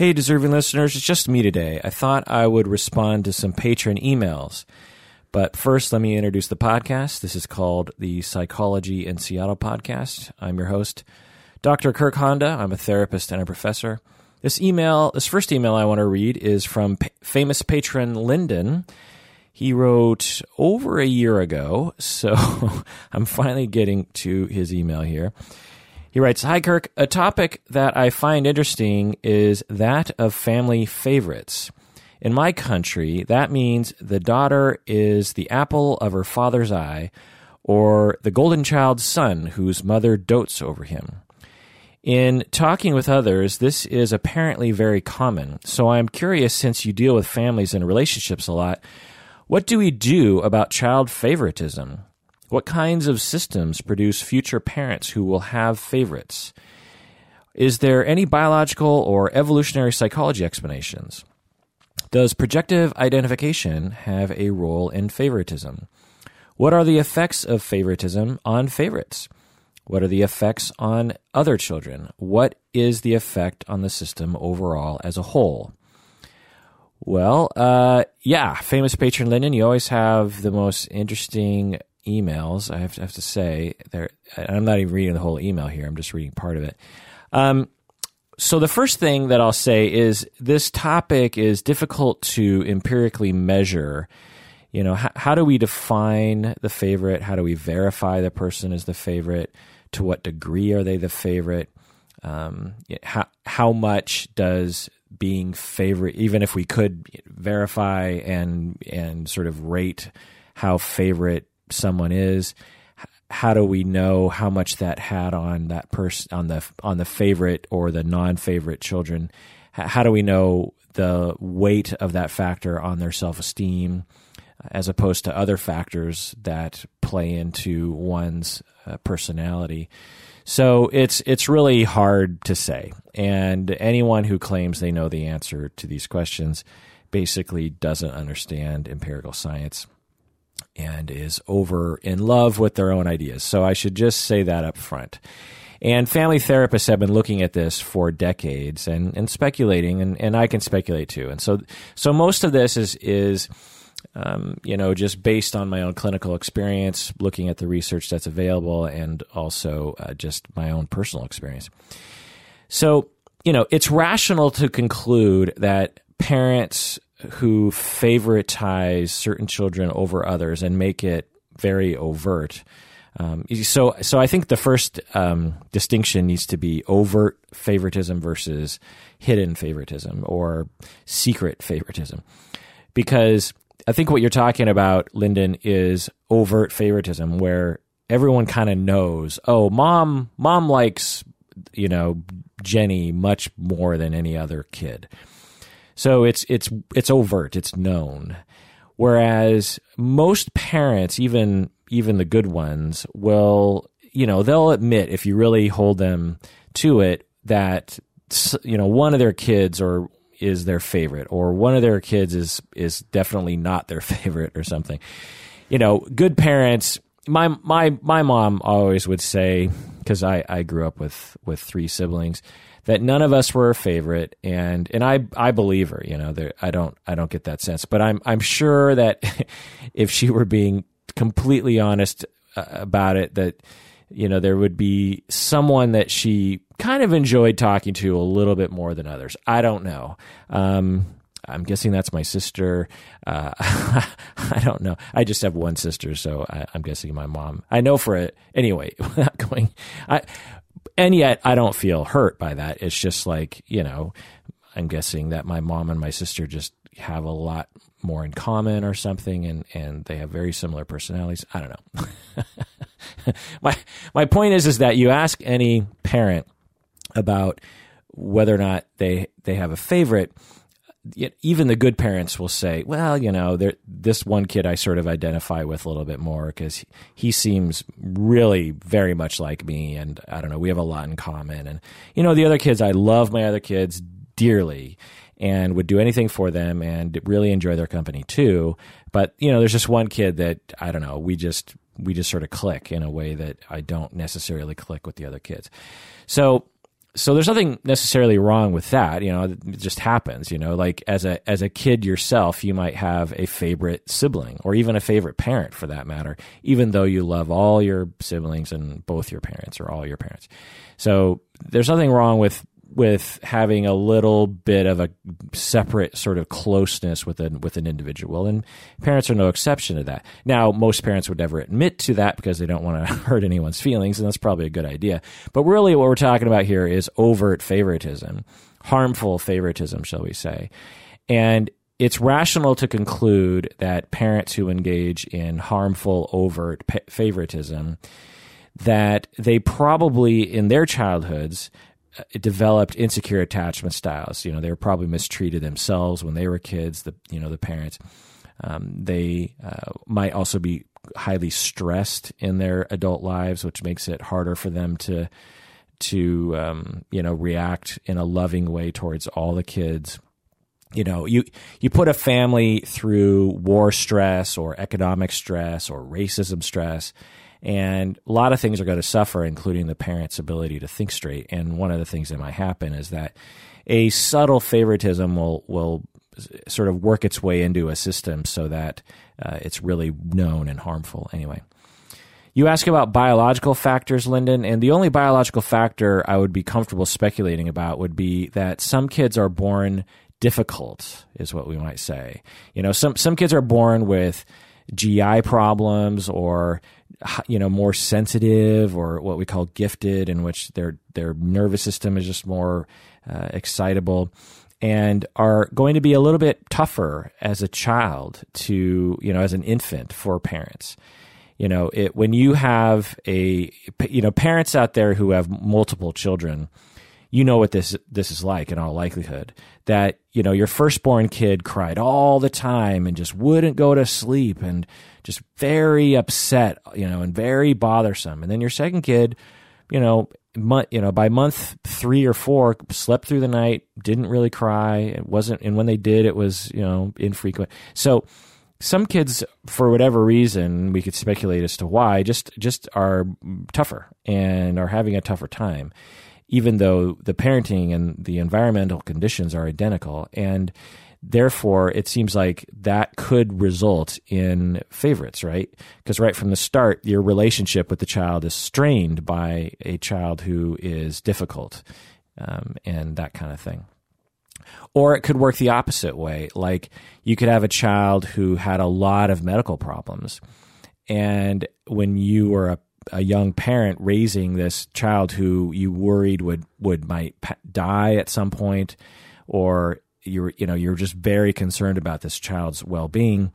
Hey, deserving listeners, it's just me today. I thought I would respond to some patron emails. But first, let me introduce the podcast. This is called the Psychology in Seattle podcast. I'm your host, Dr. Kirk Honda. I'm a therapist and a professor. This email, this first email I want to read is from pa- famous patron Lyndon. He wrote over a year ago, so I'm finally getting to his email here. He writes Hi, Kirk. A topic that I find interesting is that of family favorites. In my country, that means the daughter is the apple of her father's eye, or the golden child's son whose mother dotes over him. In talking with others, this is apparently very common. So I'm curious, since you deal with families and relationships a lot, what do we do about child favoritism? What kinds of systems produce future parents who will have favorites? Is there any biological or evolutionary psychology explanations? Does projective identification have a role in favoritism? What are the effects of favoritism on favorites? What are the effects on other children? What is the effect on the system overall as a whole? Well, uh, yeah, famous patron Lyndon, you always have the most interesting emails. I have to, have to say, there. I'm not even reading the whole email here. I'm just reading part of it. Um, so the first thing that I'll say is this topic is difficult to empirically measure. You know, how, how do we define the favorite? How do we verify the person is the favorite? To what degree are they the favorite? Um, how how much does being favorite, even if we could verify and and sort of rate how favorite someone is, how do we know how much that had on that person on the on the favorite or the non-favorite children? How do we know the weight of that factor on their self-esteem as opposed to other factors that play into one's uh, personality? So it's it's really hard to say. And anyone who claims they know the answer to these questions basically doesn't understand empirical science and is over in love with their own ideas. So I should just say that up front. And family therapists have been looking at this for decades and, and speculating, and, and I can speculate too. And so, so most of this is, is um, you know, just based on my own clinical experience, looking at the research that's available, and also uh, just my own personal experience. So, you know, it's rational to conclude that parents who favoritize certain children over others and make it very overt. Um, so, so I think the first um, distinction needs to be overt favoritism versus hidden favoritism or secret favoritism, because I think what you're talking about, Lyndon, is overt favoritism, where everyone kind of knows. Oh, mom, mom likes you know Jenny much more than any other kid. So it's it's it's overt, it's known. Whereas most parents, even even the good ones, will you know they'll admit if you really hold them to it that you know one of their kids or is their favorite or one of their kids is is definitely not their favorite or something. You know, good parents. My my my mom always would say because I I grew up with with three siblings that none of us were a favorite, and and I I believe her. You know, there, I don't I don't get that sense, but I'm I'm sure that if she were being completely honest uh, about it, that you know there would be someone that she kind of enjoyed talking to a little bit more than others. I don't know. Um, I'm guessing that's my sister. Uh, I don't know. I just have one sister, so I, am guessing my mom. I know for it anyway. Without going, I and yet I don't feel hurt by that. It's just like, you know, I'm guessing that my mom and my sister just have a lot more in common or something and, and they have very similar personalities. I don't know. my my point is is that you ask any parent about whether or not they they have a favorite even the good parents will say, well, you know, this one kid I sort of identify with a little bit more because he, he seems really very much like me. And I don't know, we have a lot in common. And, you know, the other kids, I love my other kids dearly and would do anything for them and really enjoy their company too. But, you know, there's just one kid that, I don't know, we just, we just sort of click in a way that I don't necessarily click with the other kids. So so there's nothing necessarily wrong with that. You know, it just happens. You know, like as a as a kid yourself, you might have a favorite sibling or even a favorite parent for that matter, even though you love all your siblings and both your parents or all your parents. So there's nothing wrong with with having a little bit of a separate sort of closeness with an with an individual, and parents are no exception to that. Now, most parents would never admit to that because they don't want to hurt anyone's feelings, and that's probably a good idea. But really, what we're talking about here is overt favoritism, harmful favoritism, shall we say, and it's rational to conclude that parents who engage in harmful overt favoritism that they probably in their childhoods developed insecure attachment styles. You know, they were probably mistreated themselves when they were kids. The you know the parents, um, they uh, might also be highly stressed in their adult lives, which makes it harder for them to to um, you know react in a loving way towards all the kids. You know, you you put a family through war stress or economic stress or racism stress and a lot of things are going to suffer, including the parent's ability to think straight. And one of the things that might happen is that a subtle favoritism will will sort of work its way into a system so that uh, it's really known and harmful anyway. You ask about biological factors, Lyndon, and the only biological factor I would be comfortable speculating about would be that some kids are born difficult, is what we might say. You know, some some kids are born with GI problems or you know more sensitive or what we call gifted in which their their nervous system is just more uh, excitable and are going to be a little bit tougher as a child to you know as an infant for parents. You know it when you have a you know parents out there who have multiple children you know what this this is like in all likelihood that you know your firstborn kid cried all the time and just wouldn't go to sleep and just very upset you know and very bothersome. And then your second kid you know month you know by month 3 or 4 slept through the night didn't really cry. It wasn't and when they did it was you know infrequent. So some kids for whatever reason we could speculate as to why just just are tougher and are having a tougher time even though the parenting and the environmental conditions are identical. And therefore, it seems like that could result in favorites, right? Because right from the start, your relationship with the child is strained by a child who is difficult um, and that kind of thing. Or it could work the opposite way. Like you could have a child who had a lot of medical problems. And when you were a a young parent raising this child who you worried would would might die at some point, or you're you know you're just very concerned about this child's well being.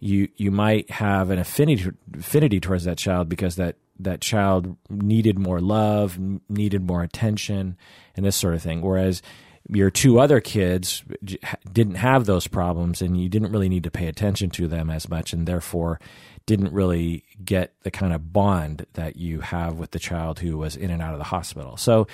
You you might have an affinity affinity towards that child because that that child needed more love, needed more attention, and this sort of thing. Whereas your two other kids didn't have those problems, and you didn't really need to pay attention to them as much, and therefore didn't really get the kind of bond that you have with the child who was in and out of the hospital. So,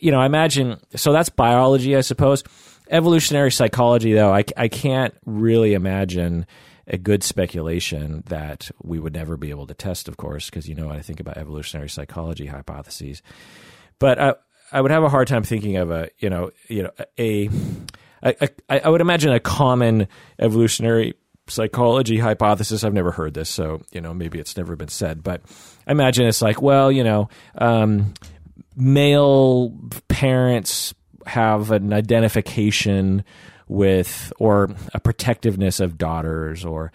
you know, I imagine, so that's biology, I suppose. Evolutionary psychology, though, I, I can't really imagine a good speculation that we would never be able to test, of course, because you know what I think about evolutionary psychology hypotheses. But I, I would have a hard time thinking of a, you know, you know, a, a, a I would imagine a common evolutionary psychology hypothesis. I've never heard this, so you know maybe it's never been said. But I imagine it's like, well, you know, um, male parents have an identification with or a protectiveness of daughters, or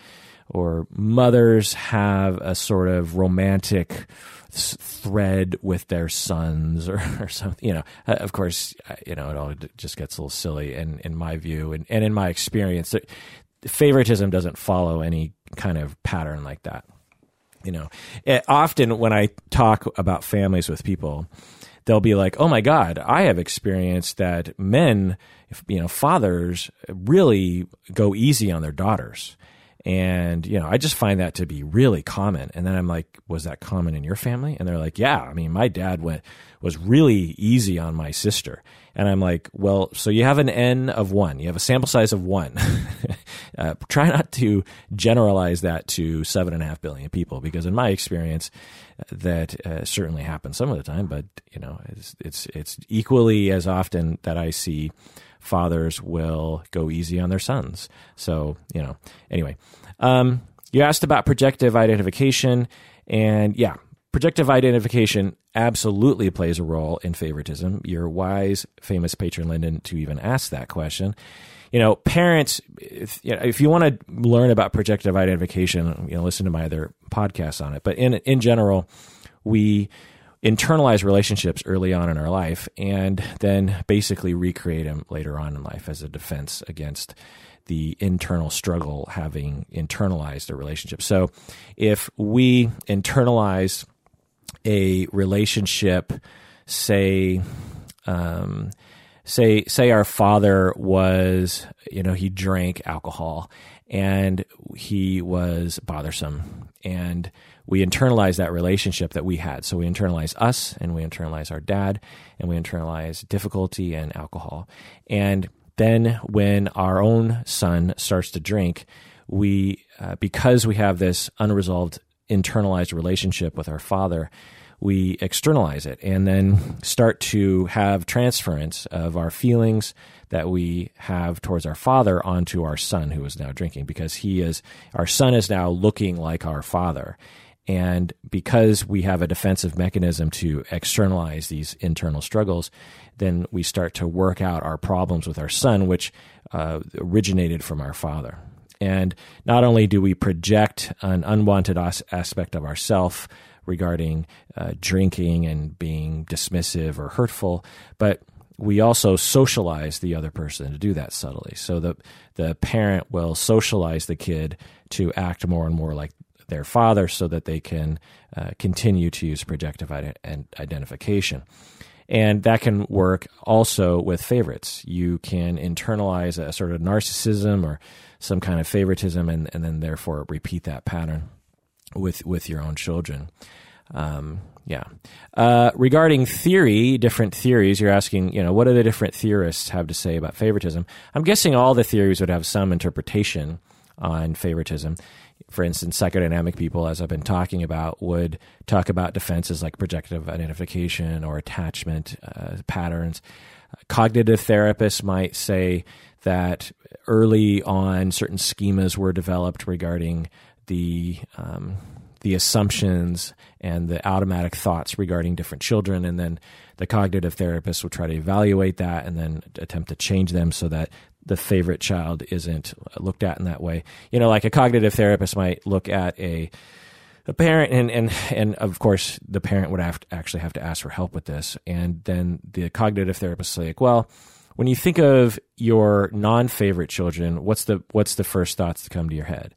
or mothers have a sort of romantic thread with their sons or, or something you know uh, of course you know it all just gets a little silly in in my view and, and in my experience favoritism doesn't follow any kind of pattern like that. You know, it, eh, often when I talk about families with people, they'll be like, "Oh my God, I have experienced that men, you know, fathers really go easy on their daughters." And, you know, I just find that to be really common. And then I'm like, was that common in your family? And they're like, yeah. I mean, my dad went, was really easy on my sister. And I'm like, well, so you have an N of one, you have a sample size of one. uh, try not to generalize that to seven and a half billion people, because in my experience, that uh, certainly happens some of the time. But you know, it's it's it's equally as often that I see fathers will go easy on their sons. So you know, anyway, um, you asked about projective identification, and yeah, projective identification absolutely plays a role in favoritism. You're wise, famous patron Lyndon, to even ask that question. You know, parents, if you, know, if you want to learn about projective identification, you know, listen to my other podcasts on it. But in in general, we internalize relationships early on in our life and then basically recreate them later on in life as a defense against the internal struggle having internalized a relationship. So if we internalize a relationship, say, um, say, say our father was, you know, he drank alcohol and he was bothersome and we internalize that relationship that we had. So we internalize us and we internalize our dad and we internalize difficulty and alcohol. And then when our own son starts to drink, we, uh, because we have this unresolved internalized relationship with our father, we externalize it and then start to have transference of our feelings that we have towards our father onto our son who is now drinking because he is our son is now looking like our father. And because we have a defensive mechanism to externalize these internal struggles then we start to work out our problems with our son which uh, originated from our father and not only do we project an unwanted as- aspect of ourself regarding uh, drinking and being dismissive or hurtful, but we also socialize the other person to do that subtly. So the the parent will socialize the kid to act more and more like their father, so that they can uh, continue to use projective identification. And that can work also with favorites. You can internalize a sort of narcissism or some kind of favoritism, and, and then therefore repeat that pattern with with your own children. Um, yeah. Uh, regarding theory, different theories, you're asking, you know, what do the different theorists have to say about favoritism? I'm guessing all the theories would have some interpretation on favoritism. For instance, psychodynamic people, as I've been talking about, would talk about defenses like projective identification or attachment uh, patterns. Cognitive therapists might say that early on, certain schemas were developed regarding the um, the assumptions and the automatic thoughts regarding different children. And then the cognitive therapist will try to evaluate that and then attempt to change them so that the favorite child isn't looked at in that way. You know, like a cognitive therapist might look at a a parent and and and of course the parent would have to actually have to ask for help with this and then the cognitive therapist is like well when you think of your non-favorite children what's the what's the first thoughts to come to your head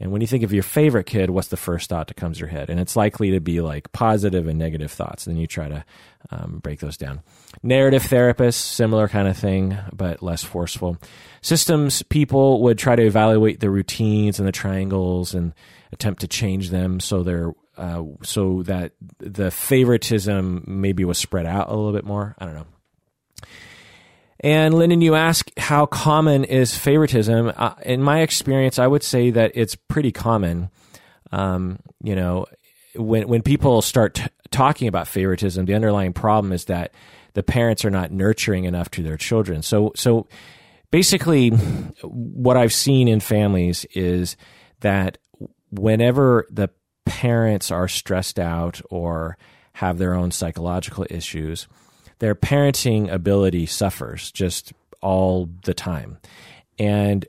and when you think of your favorite kid, what's the first thought that comes to your head? And it's likely to be like positive and negative thoughts. Then you try to um, break those down. Narrative therapists, similar kind of thing, but less forceful. Systems people would try to evaluate the routines and the triangles and attempt to change them so they're uh, so that the favoritism maybe was spread out a little bit more. I don't know. And Lyndon, you ask how common is favoritism? Uh, in my experience, I would say that it's pretty common. Um, you know, when when people start t- talking about favoritism, the underlying problem is that the parents are not nurturing enough to their children. So so basically, what I've seen in families is that whenever the parents are stressed out or have their own psychological issues their parenting ability suffers just all the time. And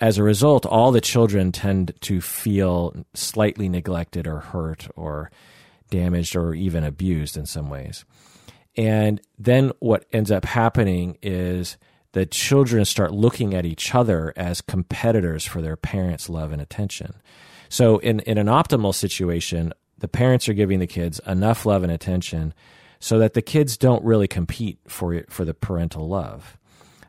as a result, all the children tend to feel slightly neglected or hurt or damaged or even abused in some ways. And then what ends up happening is the children start looking at each other as competitors for their parents' love and attention. So, in, in an optimal situation, the parents are giving the kids enough love and attention so that the kids don't really compete for for the parental love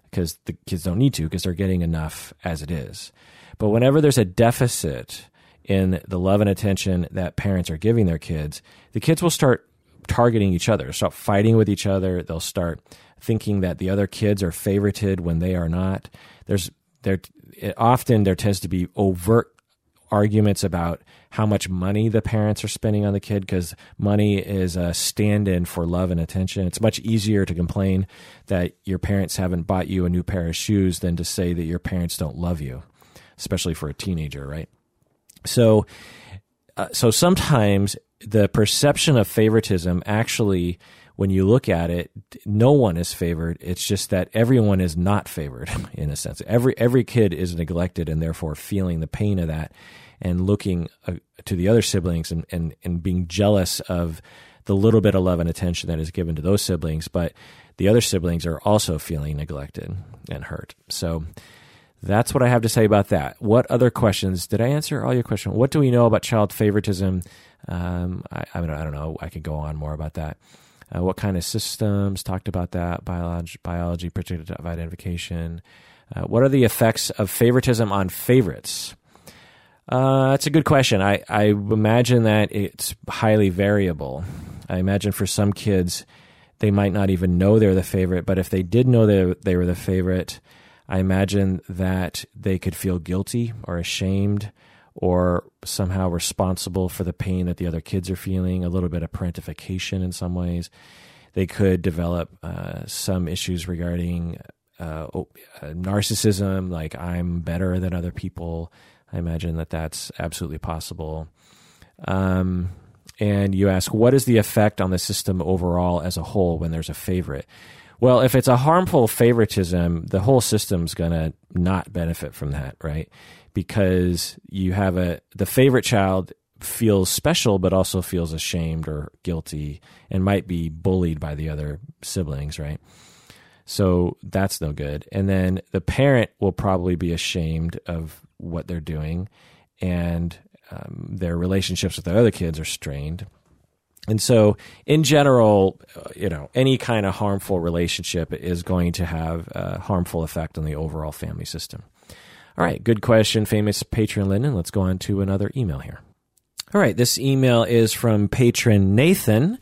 because the kids don't need to because they're getting enough as it is. But whenever there's a deficit in the love and attention that parents are giving their kids, the kids will start targeting each other, start fighting with each other. They'll start thinking that the other kids are favorited when they are not. There's there often there tends to be overt arguments about how much money the parents are spending on the kid because money is a stand in for love and attention. It's much easier to complain that your parents haven't bought you a new pair of shoes than to say that your parents don't love you, especially for a teenager, right? So, uh, so sometimes the perception of favoritism actually when you look at it, no one is favored. It's just that everyone is not favored in a sense. Every every kid is neglected and therefore feeling the pain of that and looking uh, to the other siblings and, and, and being jealous of the little bit of love and attention that is given to those siblings. But the other siblings are also feeling neglected and hurt. So that's what I have to say about that. What other questions? Did I answer all your questions? What do we know about child favoritism? Um, I, I, don't, I don't know. I could go on more about that. Uh, what kind of systems? Talked about that. Biology, biology projective identification. Uh, what are the effects of favoritism on favorites? Uh, that's a good question. I, I imagine that it's highly variable. I imagine for some kids, they might not even know they're the favorite, but if they did know they, they were the favorite, I imagine that they could feel guilty or ashamed or somehow responsible for the pain that the other kids are feeling, a little bit of parentification in some ways. They could develop uh, some issues regarding uh, uh narcissism, like I'm better than other people I imagine that that's absolutely possible. Um, and you ask, what is the effect on the system overall as a whole when there's a favorite? Well, if it's a harmful favoritism, the whole system's going to not benefit from that, right? Because you have a, the favorite child feels special, but also feels ashamed or guilty and might be bullied by the other siblings, right? So that's no good. And then the parent will probably be ashamed of what they're doing, and um, their relationships with the other kids are strained. And so, in general, uh, you know, any kind of harmful relationship is going to have a harmful effect on the overall family system. All right, good question, famous patron Lyndon. Let's go on to another email here. All right, this email is from patron Nathan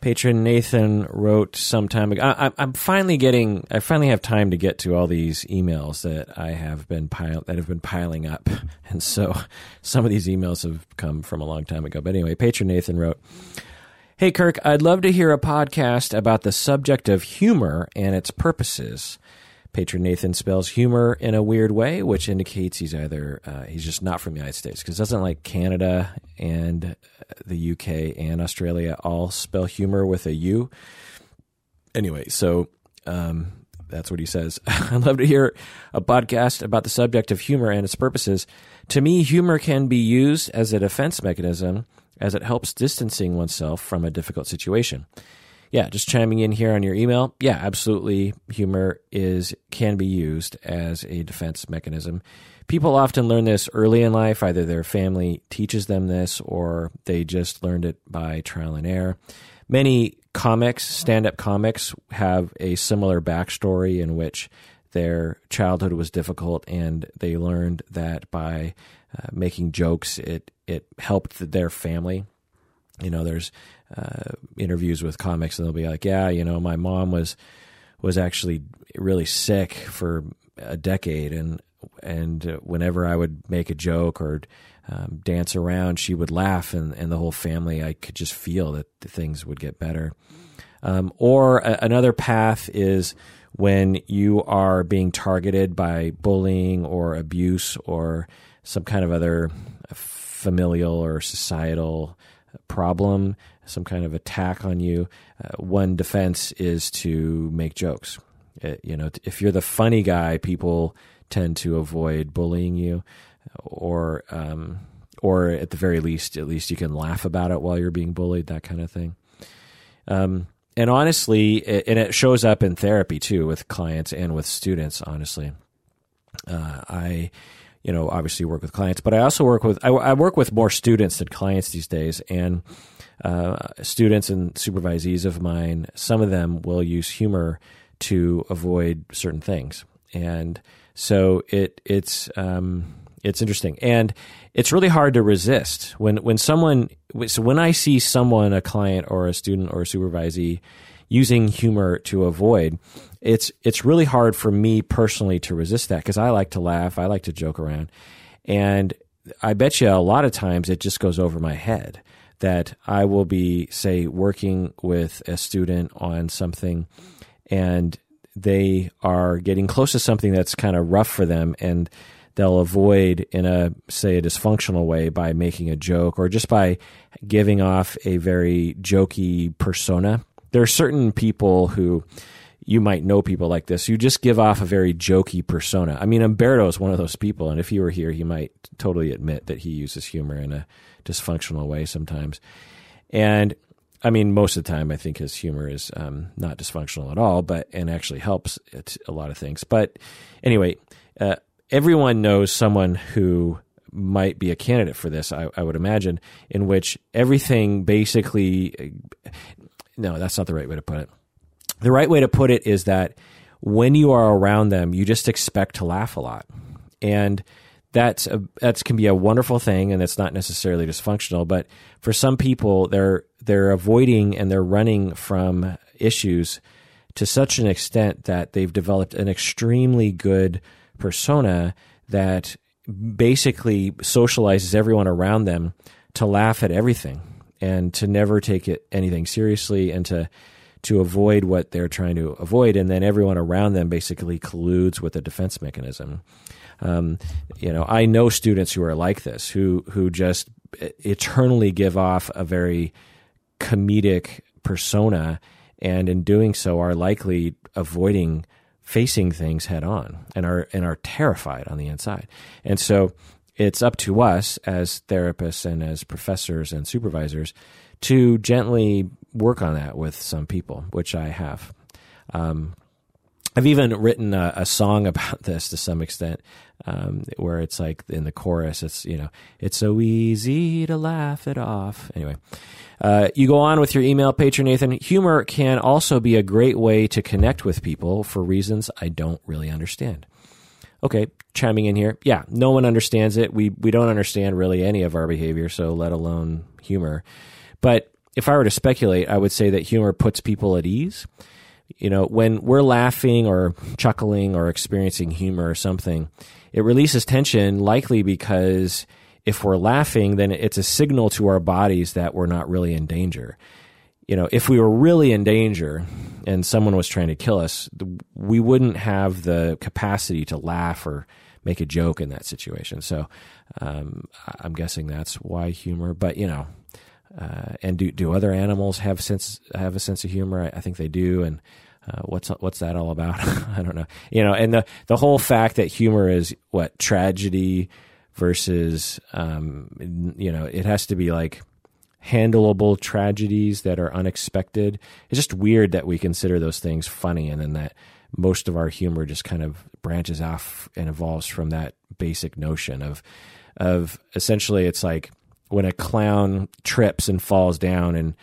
patron Nathan wrote some time ago. I, am finally getting. I finally have time to get to all these emails that I have been pile that have been piling up, and so some of these emails have come from a long time ago. But anyway, patron Nathan wrote. Hey Kirk, I'd love to hear a podcast about the subject of humor and its purposes. Patron Nathan spells humor in a weird way, which indicates he's either uh, he's just not from the United States because doesn't like Canada and the UK and Australia all spell humor with a U. Anyway, so um, that's what he says. I'd love to hear a podcast about the subject of humor and its purposes. To me, humor can be used as a defense mechanism as it helps distancing oneself from a difficult situation yeah, just chiming in here on your email. Yeah, absolutely. Humor is can be used as a defense mechanism. People often learn this early in life. Either their family teaches them this, or they just learned it by trial and error. Many comics, stand-up comics, have a similar backstory in which their childhood was difficult, and they learned that by uh, making jokes, it it helped their family. You know, there's uh, interviews with comics, and they'll be like, "Yeah, you know, my mom was was actually really sick for a decade, and and whenever I would make a joke or um, dance around, she would laugh, and and the whole family, I could just feel that things would get better." Um, or a, another path is when you are being targeted by bullying or abuse or some kind of other familial or societal problem some kind of attack on you, uh, one defense is to make jokes. It, uh, you know, if you're the funny guy, people tend to avoid bullying you, or um, or at the very least, at least you can laugh about it while you're being bullied, that kind of thing. Um, and honestly, it, and it shows up in therapy too with clients and with students. Honestly, uh, I you know obviously work with clients but i also work with I, I, work with more students than clients these days and uh, students and supervisees of mine, some of them will use humor to avoid certain things, and so it it's um, it's interesting, and it's really hard to resist when when someone. So when I see someone, a client or a student or a supervisee, using humor to avoid, it's it's really hard for me personally to resist that because I like to laugh, I like to joke around, and I bet you a lot of times it just goes over my head that I will be say working with a student on something and they are getting close to something that's kind of rough for them and they'll avoid in a say a dysfunctional way by making a joke or just by giving off a very jokey persona. There are certain people who you might know people like this. You just give off a very jokey persona. I mean, Umberto is one of those people, and if he were here, he might totally admit that he uses humor in a dysfunctional way sometimes. And I mean, most of the time, I think his humor is um, not dysfunctional at all, but and actually helps a lot of things. But anyway, uh, everyone knows someone who might be a candidate for this. I, I would imagine, in which everything basically. No, that's not the right way to put it the right way to put it is that when you are around them, you just expect to laugh a lot. And that's a, that's can be a wonderful thing and it's not necessarily dysfunctional, but for some people they're they're avoiding and they're running from issues to such an extent that they've developed an extremely good persona that basically socializes everyone around them to laugh at everything and to never take it anything seriously and to to avoid what they're trying to avoid, and then everyone around them basically colludes with a defense mechanism. Um, you know, I know students who are like this, who who just eternally give off a very comedic persona, and in doing so, are likely avoiding facing things head on, and are and are terrified on the inside. And so, it's up to us as therapists and as professors and supervisors to gently work on that with some people, which I have. Um, I've even written a, a, song about this to some extent, um, where it's like in the chorus, it's you know, it's so easy to laugh it off. Anyway, uh, you go on with your email, patron Nathan. Humor can also be a great way to connect with people for reasons I don't really understand. Okay, chiming in here. Yeah, no one understands it. We we don't understand really any of our behavior, so let alone humor. But if I were to speculate, I would say that humor puts people at ease. You know, when we're laughing or chuckling or experiencing humor or something, it releases tension, likely because if we're laughing, then it's a signal to our bodies that we're not really in danger. You know, if we were really in danger and someone was trying to kill us, we wouldn't have the capacity to laugh or make a joke in that situation. So um, I'm guessing that's why humor. But you know, uh, and do do other animals have sense have a sense of humor? I, I think they do. And uh, what's what's that all about? I don't know. You know, and the the whole fact that humor is what tragedy versus um, you know it has to be like handleable tragedies that are unexpected. It's just weird that we consider those things funny, and then that most of our humor just kind of branches off and evolves from that basic notion of of essentially it's like when a clown trips and falls down and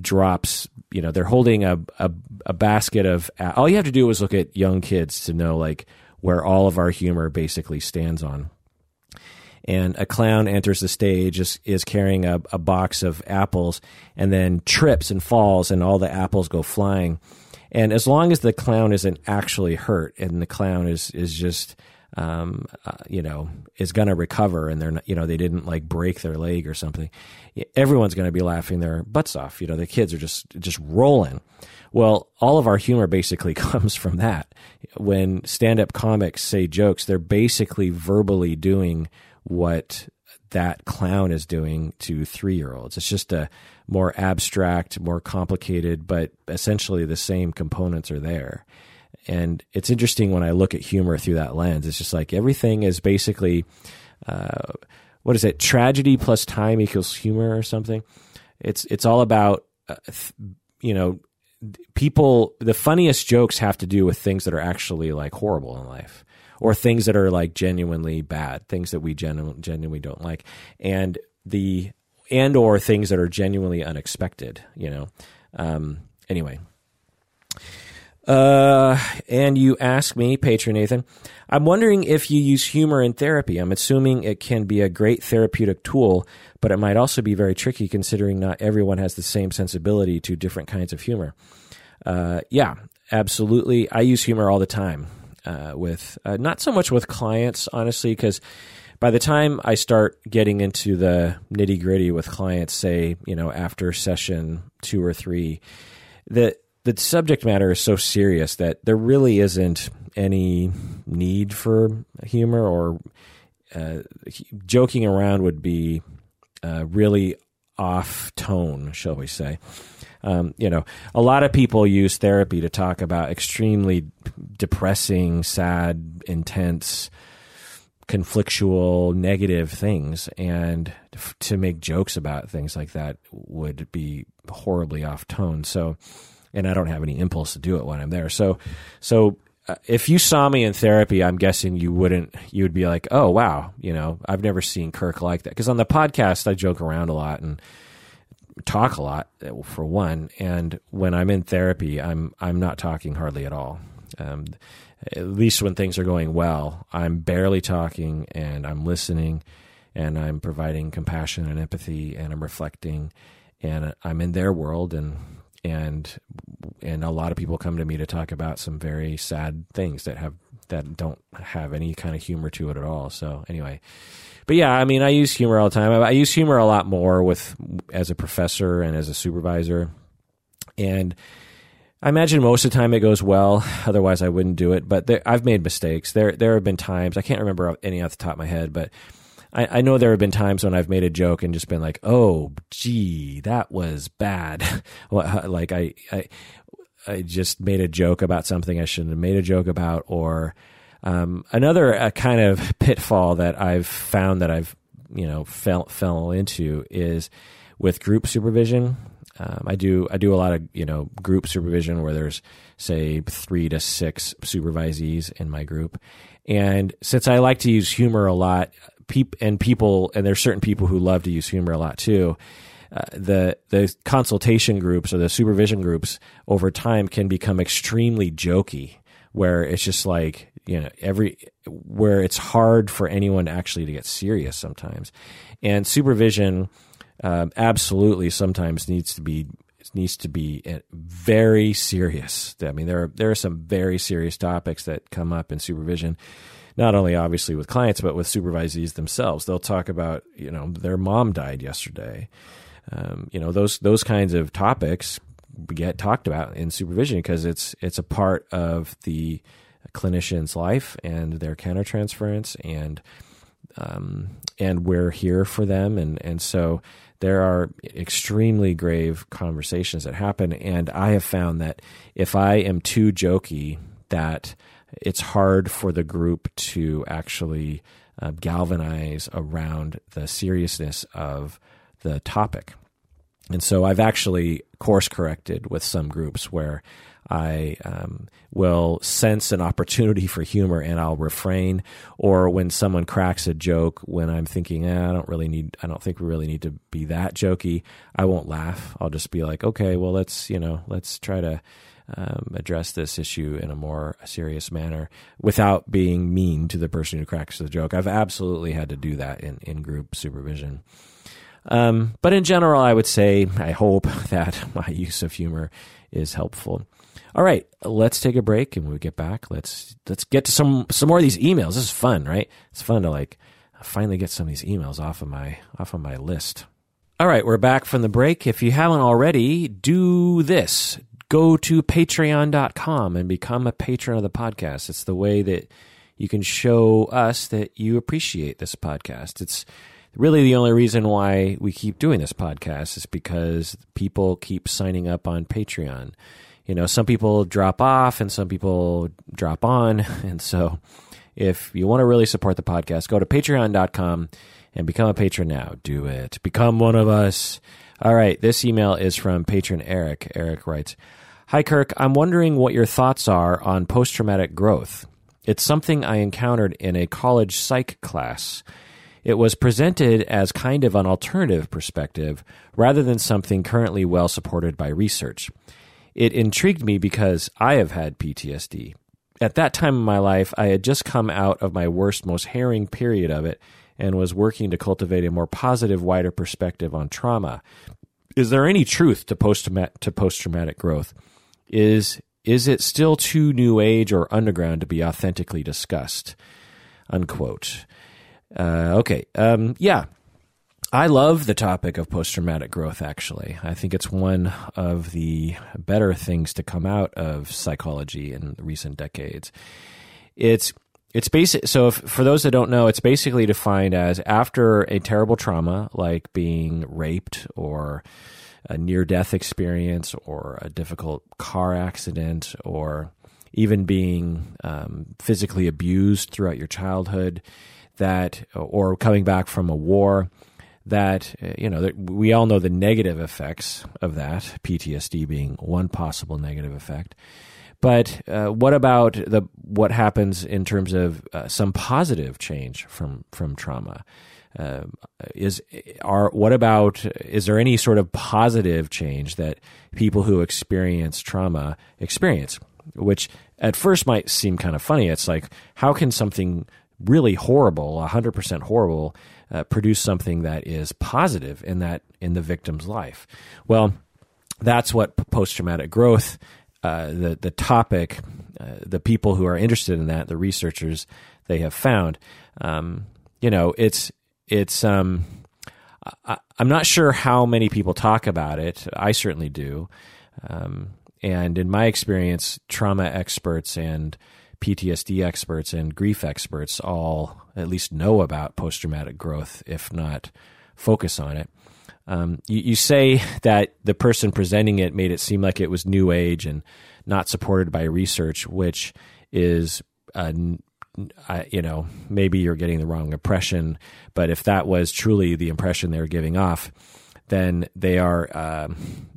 drops you know they're holding a, a, a basket of all you have to do is look at young kids to know like where all of our humor basically stands on. And a clown enters the stage is, is carrying a, a box of apples and then trips and falls and all the apples go flying. And as long as the clown isn't actually hurt and the clown is is just um, uh, you know, is going to recover and they're not, you know, they didn't like break their leg or something. Everyone's going to be laughing their butts off. You know, the kids are just, just rolling. Well, all of our humor basically comes from that. When stand up comics say jokes, they're basically verbally doing what that clown is doing to three year olds. It's just a more abstract, more complicated, but essentially the same components are there. And it's interesting when I look at humor through that lens. It's just like everything is basically, uh, what is it? Tragedy plus time equals humor or something. It's it's all about, uh, you know, people. The funniest jokes have to do with things that are actually like horrible in life, or things that are like genuinely bad, things that we genu- genuinely don't like, and the and or things that are genuinely unexpected. You know. Um, anyway, uh, and you ask me, patron Nathan, I'm wondering if you use humor in therapy. I'm assuming it can be a great therapeutic tool, but it might also be very tricky considering not everyone has the same sensibility to different kinds of humor. Uh, yeah, absolutely. I use humor all the time uh, with uh, not so much with clients, honestly, because by the time I start getting into the nitty gritty with clients, say you know after session two or three, the the subject matter is so serious that there really isn't any need for humor or uh, joking around would be uh, really off tone, shall we say. Um, you know, a lot of people use therapy to talk about extremely depressing, sad, intense, conflictual, negative things, and to make jokes about things like that would be horribly off tone. So, and I don't have any impulse to do it when I'm there. So, so uh, if you saw me in therapy, I'm guessing you wouldn't. You would be like, "Oh, wow, you know, I've never seen Kirk like that." Because on the podcast, I joke around a lot and talk a lot uh, for one, and when I'm in therapy, I'm I'm not talking hardly at all. Um, at least when things are going well, I'm barely talking and I'm listening, and I'm providing compassion and empathy, and I'm reflecting, and I'm in their world, and and and a lot of people come to me to talk about some very sad things that have that don't have any kind of humor to it at all. So anyway, but yeah, I mean, I use humor all the time. I, use humor a lot more with as a professor and as a supervisor, and I imagine most of the time it goes well. Otherwise, I wouldn't do it. But there, I've made mistakes. There there have been times I can't remember any off the top of my head, but I, I, know there have been times when I've made a joke and just been like, "Oh, gee, that was bad." like I, I, I just made a joke about something I shouldn't have made a joke about, or um, another uh, kind of pitfall that I've found that I've you know fell fell into is with group supervision. Um, I do I do a lot of you know group supervision where there's say three to six supervisees in my group, and since I like to use humor a lot, peop- and people, and there's certain people who love to use humor a lot too. Uh, the the consultation groups or the supervision groups over time can become extremely jokey, where it's just like you know every where it's hard for anyone actually to get serious sometimes, and supervision um, absolutely sometimes needs to be needs to be uh, very serious. I mean, there are there are some very serious topics that come up in supervision not only obviously with clients but with supervisees themselves. They'll talk about you know their mom died yesterday. Um, you know those those kinds of topics get talked about in supervision because it's it's a part of the clinician's life and their countertransference and um, and we're here for them and and so there are extremely grave conversations that happen and I have found that if I am too jokey that it's hard for the group to actually uh, galvanize around the seriousness of the topic. And so I've actually course corrected with some groups where I um, will sense an opportunity for humor and I'll refrain. Or when someone cracks a joke, when I'm thinking, eh, I don't really need, I don't think we really need to be that jokey, I won't laugh. I'll just be like, okay, well, let's, you know, let's try to um, address this issue in a more serious manner without being mean to the person who cracks the joke. I've absolutely had to do that in, in group supervision. Um, but in general, I would say I hope that my use of humor is helpful. All right, let's take a break, and when we get back, let's let's get to some some more of these emails. This is fun, right? It's fun to like finally get some of these emails off of my off of my list. All right, we're back from the break. If you haven't already, do this go to patreon.com and become a patron of the podcast. It's the way that you can show us that you appreciate this podcast. It's really the only reason why we keep doing this podcast is because people keep signing up on Patreon. You know, some people drop off and some people drop on. And so if you want to really support the podcast, go to patreon.com and become a patron now. Do it. Become one of us. All right. This email is from patron Eric. Eric writes, Hi, Kirk. I'm wondering what your thoughts are on post traumatic growth. It's something I encountered in a college psych class. It was presented as kind of an alternative perspective rather than something currently well supported by research. It intrigued me because I have had PTSD. At that time in my life, I had just come out of my worst, most harrowing period of it and was working to cultivate a more positive, wider perspective on trauma. Is there any truth to post to post traumatic growth? Is is it still too new age or underground to be authentically discussed? Unquote. Uh, okay. Um, yeah. I love the topic of post traumatic growth, actually. I think it's one of the better things to come out of psychology in recent decades. It's it's basic. So, if, for those that don't know, it's basically defined as after a terrible trauma, like being raped or a near death experience or a difficult car accident or even being um, physically abused throughout your childhood, that or coming back from a war, that you know we all know the negative effects of that. PTSD being one possible negative effect but uh, what about the what happens in terms of uh, some positive change from from trauma? Uh, is are what about is there any sort of positive change that people who experience trauma experience? Which at first might seem kind of funny. It's like how can something really horrible, hundred percent horrible, uh, produce something that is positive in that in the victim's life? Well, that's what post traumatic growth uh, the the topic, uh, the people who are interested in that, the researchers they have found, um, you know, it's it's. Um, I, am not sure how many people talk about it. I certainly do, um, and in my experience, trauma experts and PTSD experts and grief experts all at least know about post traumatic growth, if not focus on it. Um, you, you, say that the person presenting it made it seem like it was new age and not supported by research, which is, you know, maybe you're getting the wrong impression. But if that was truly the impression they're giving off, then they are uh,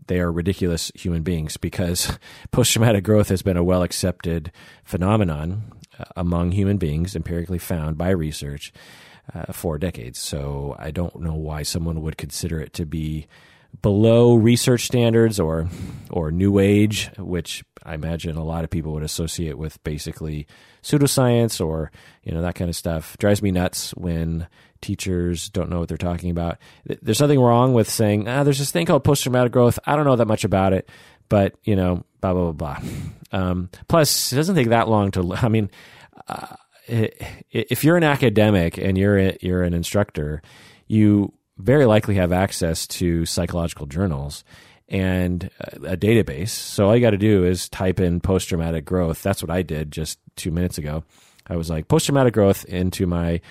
they are ridiculous human beings because post traumatic growth has been a well accepted phenomenon uh, among human beings, empirically found by research uh, for decades. So I don't know why someone would consider it to be below research standards or or new age, which I imagine a lot of people would associate with basically pseudoscience or you know that kind of stuff. Drives me nuts when teachers don't know what they're talking about. There's nothing wrong with saying, ah, there's this thing called post traumatic growth. I don't know that much about it, but you know, blah blah blah blah. Um, plus, it doesn't take that long to. I mean. Uh, if you're an academic and you're a, you're an instructor, you very likely have access to psychological journals and a database. So all you got to do is type in post traumatic growth. That's what I did just two minutes ago. I was like post traumatic growth into my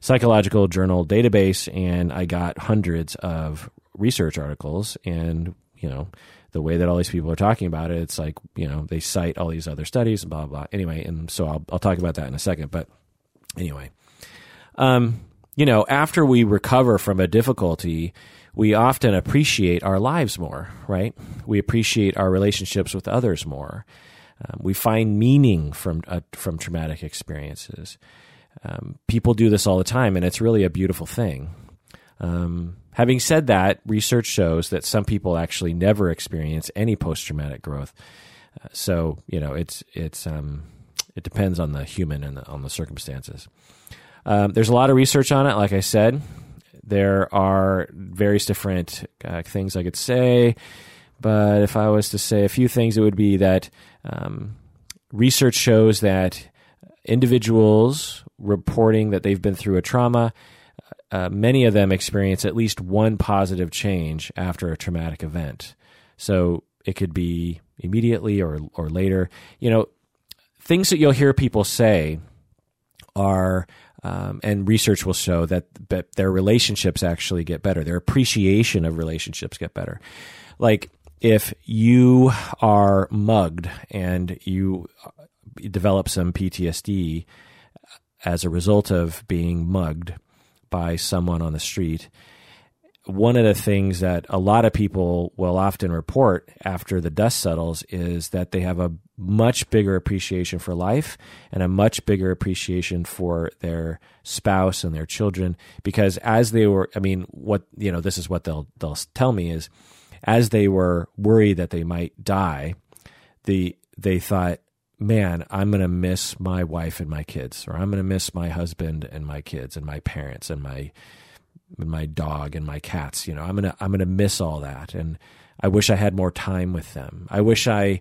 psychological journal database, and I got hundreds of research articles. And you know, the way that all these people are talking about it, it's like you know they cite all these other studies and blah blah. blah. Anyway, and so I'll I'll talk about that in a second. But anyway, um, you know, after we recover from a difficulty, we often appreciate our lives more, right? We appreciate our relationships with others more. Um, we find meaning from uh, from traumatic experiences. Um, people do this all the time, and it's really a beautiful thing. Um, having said that, research shows that some people actually never experience any post traumatic growth. Uh, so you know, it's it's um, it depends on the human and the, on the circumstances. Um, there's a lot of research on it. Like I said, there are various different uh, things I could say, but if I was to say a few things, it would be that um, research shows that individuals reporting that they've been through a trauma, uh, many of them experience at least one positive change after a traumatic event. So it could be immediately or or later. You know, things that you'll hear people say are um, and research will show that, that their relationships actually get better. Their appreciation of relationships get better. Like if you are mugged and you develop some PTSD as a result of being mugged by someone on the street, one of the things that a lot of people will often report after the dust settles is that they have a much bigger appreciation for life and a much bigger appreciation for their spouse and their children. Because as they were I mean what you know this is what they'll they'll tell me is as they were worried that they might die the they thought man I'm going to miss my wife and my kids or I'm going to miss my husband and my kids and my parents and my my dog and my cats. You know, I'm gonna I'm gonna miss all that, and I wish I had more time with them. I wish I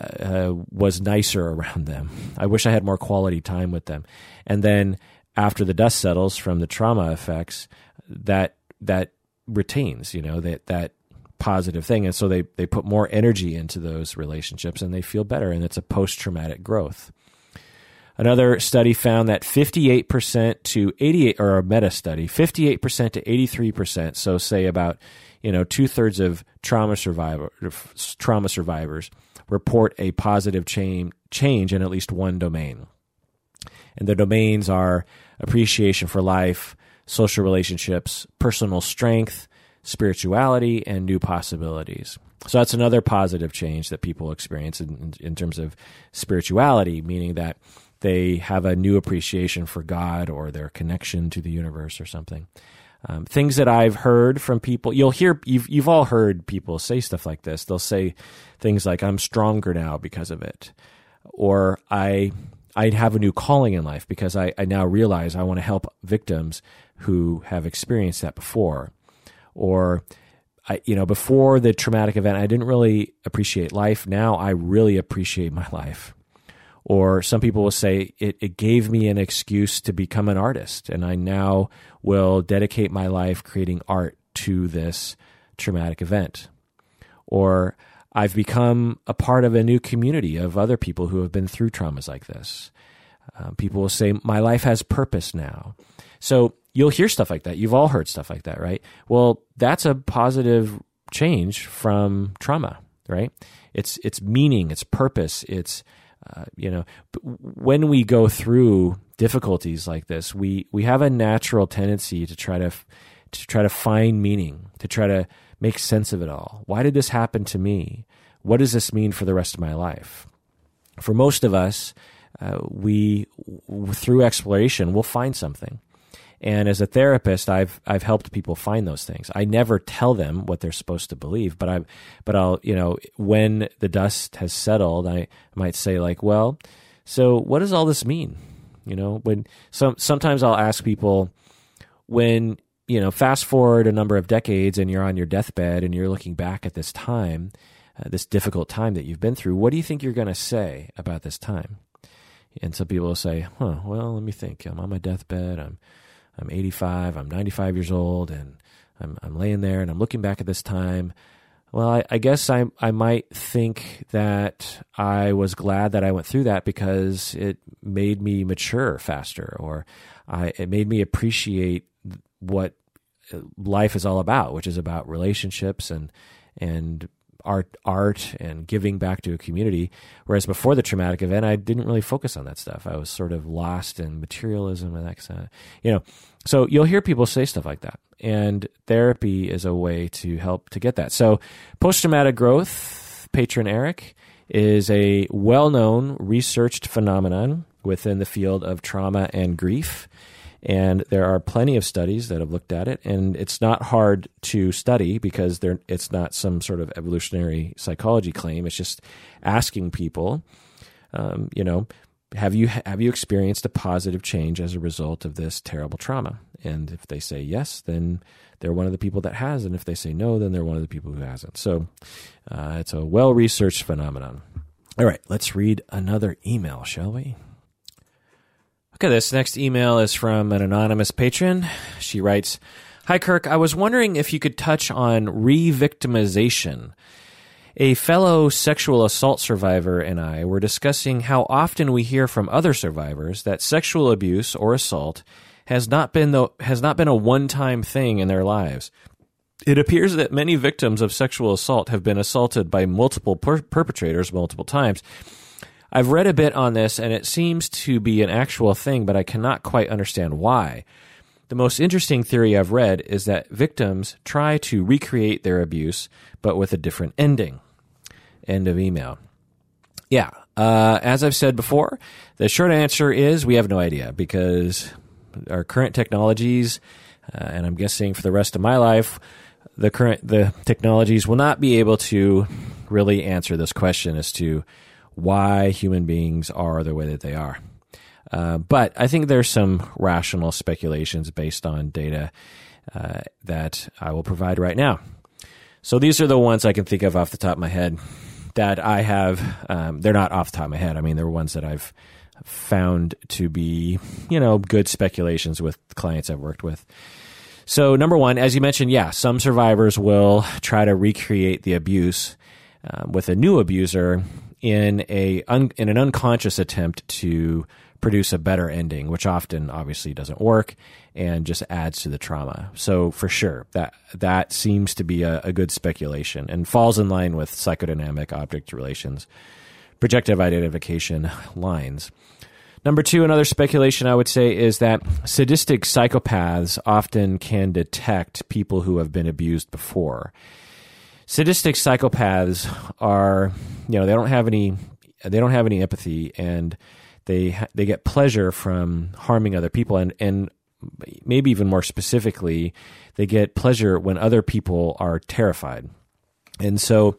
uh, uh, was nicer around them. I wish I had more quality time with them. And then after the dust settles from the trauma effects, that that retains, you know, that that positive thing. And so they, they put more energy into those relationships and they feel better. And it's a post traumatic growth. Another study found that 58% to 88, or a meta study, 58% to 83%, so say about, you know, two thirds of trauma survivor, trauma survivors report a positive change, change in at least one domain. And the domains are appreciation for life, social relationships, personal strength, spirituality, and new possibilities. So that's another positive change that people experience in, in, terms of spirituality, meaning that they have a new appreciation for God or their connection to the universe or something. Um, things that I've heard from people, you'll hear, you've, you've all heard people say stuff like this. They'll say things like, I'm stronger now because of it. Or I, I have a new calling in life because I, I now realize I want to help victims who have experienced that before. Or, I, you know, before the traumatic event, I didn't really appreciate life. Now I really appreciate my life. Or some people will say it, it gave me an excuse to become an artist, and I now will dedicate my life creating art to this traumatic event. Or I've become a part of a new community of other people who have been through traumas like this. Uh, people will say, My life has purpose now. So you'll hear stuff like that. You've all heard stuff like that, right? Well, that's a positive change from trauma, right? It's it's meaning, it's purpose, it's uh, you know, when we go through difficulties like this, we we have a natural tendency to try to to try to find meaning, to try to make sense of it all. Why did this happen to me? What does this mean for the rest of my life? For most of us, uh, we through exploration, we'll find something. And as a therapist, I've I've helped people find those things. I never tell them what they're supposed to believe, but I but I'll you know when the dust has settled, I might say like, well, so what does all this mean? You know, when some sometimes I'll ask people when you know fast forward a number of decades and you're on your deathbed and you're looking back at this time, uh, this difficult time that you've been through. What do you think you're going to say about this time? And some people will say, "Huh, well, let me think. I'm on my deathbed. I'm I'm 85, I'm 95 years old, and I'm, I'm laying there and I'm looking back at this time. Well, I, I guess I, I might think that I was glad that I went through that because it made me mature faster, or I, it made me appreciate what life is all about, which is about relationships and and art art and giving back to a community whereas before the traumatic event i didn't really focus on that stuff. I was sort of lost in materialism and that kind of you know. So you'll hear people say stuff like that and therapy is a way to help to get that. So post-traumatic growth patron eric is a well-known researched phenomenon within the field of trauma and grief and there are plenty of studies that have looked at it, and it's not hard to study because it's not some sort of evolutionary psychology claim. It's just asking people, um, you know, have you have you experienced a positive change as a result of this terrible trauma? And if they say yes, then they're one of the people that has, and if they say no, then they're one of the people who hasn't. So uh, it's a well researched phenomenon. All right, let's read another email, shall we? Okay, this next email is from an anonymous patron. She writes Hi, Kirk. I was wondering if you could touch on re victimization. A fellow sexual assault survivor and I were discussing how often we hear from other survivors that sexual abuse or assault has not been the, has not been a one-time thing in their lives. It appears that many victims of sexual assault have been assaulted by multiple per- perpetrators multiple times I've read a bit on this and it seems to be an actual thing, but I cannot quite understand why. The most interesting theory I've read is that victims try to recreate their abuse, but with a different ending. End of email. Yeah, uh, as I've said before, the short answer is we have no idea because our current technologies, uh, and I'm guessing for the rest of my life, the current the technologies will not be able to really answer this question as to why human beings are the way that they are. Uh, but I think there's some rational speculations based on data uh, that I will provide right now. So these are the ones I can think of off the top of my head that I have. Um, they're not off the top of my head. I mean, they're ones that I've found to be, you know, good speculations with clients I've worked with. So, number one, as you mentioned, yeah, some survivors will try to recreate the abuse uh, with a new abuser in a un, in an unconscious attempt to produce a better ending, which often obviously doesn't work and just adds to the trauma. So for sure, that that seems to be a, a good speculation and falls in line with psychodynamic object relations, projective identification lines. Number two, another speculation I would say is that sadistic psychopaths often can detect people who have been abused before. Sadistic psychopaths are, you know, they don't have any, they don't have any empathy, and they they get pleasure from harming other people, and and maybe even more specifically, they get pleasure when other people are terrified, and so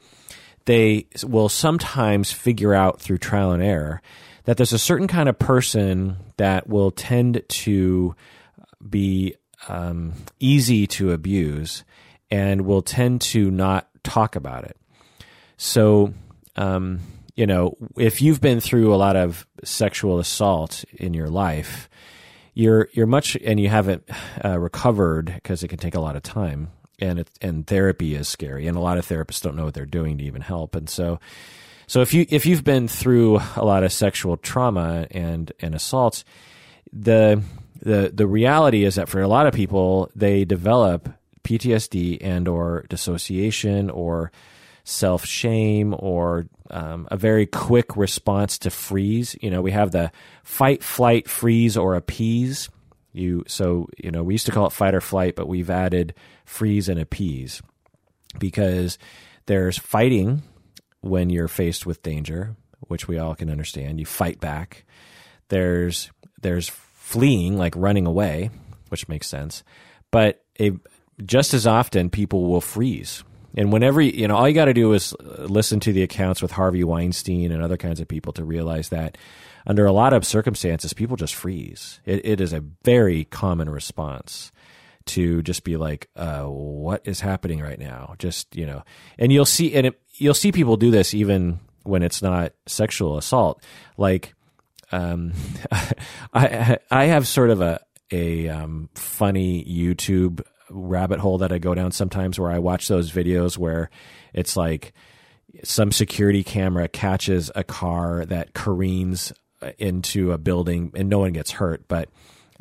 they will sometimes figure out through trial and error that there's a certain kind of person that will tend to be um, easy to abuse and will tend to not talk about it. So, um, you know, if you've been through a lot of sexual assault in your life, you're you're much and you haven't uh, recovered because it can take a lot of time and it, and therapy is scary and a lot of therapists don't know what they're doing to even help and so so if you if you've been through a lot of sexual trauma and and assaults, the the the reality is that for a lot of people they develop PTSD and or dissociation or self shame or um, a very quick response to freeze. You know, we have the fight, flight, freeze, or appease. You so you know we used to call it fight or flight, but we've added freeze and appease because there's fighting when you're faced with danger, which we all can understand. You fight back. There's there's fleeing, like running away, which makes sense. But a, just as often, people will freeze. And whenever you know, all you got to do is listen to the accounts with Harvey Weinstein and other kinds of people to realize that under a lot of circumstances, people just freeze. it, it is a very common response to just be like, uh, what is happening right now? Just, you know, and you'll see, and it, you'll see people do this even when it's not sexual assault. Like, um, I, I have sort of a, a, um, funny YouTube rabbit hole that I go down sometimes where I watch those videos where it's like some security camera catches a car that careens into a building and no one gets hurt, but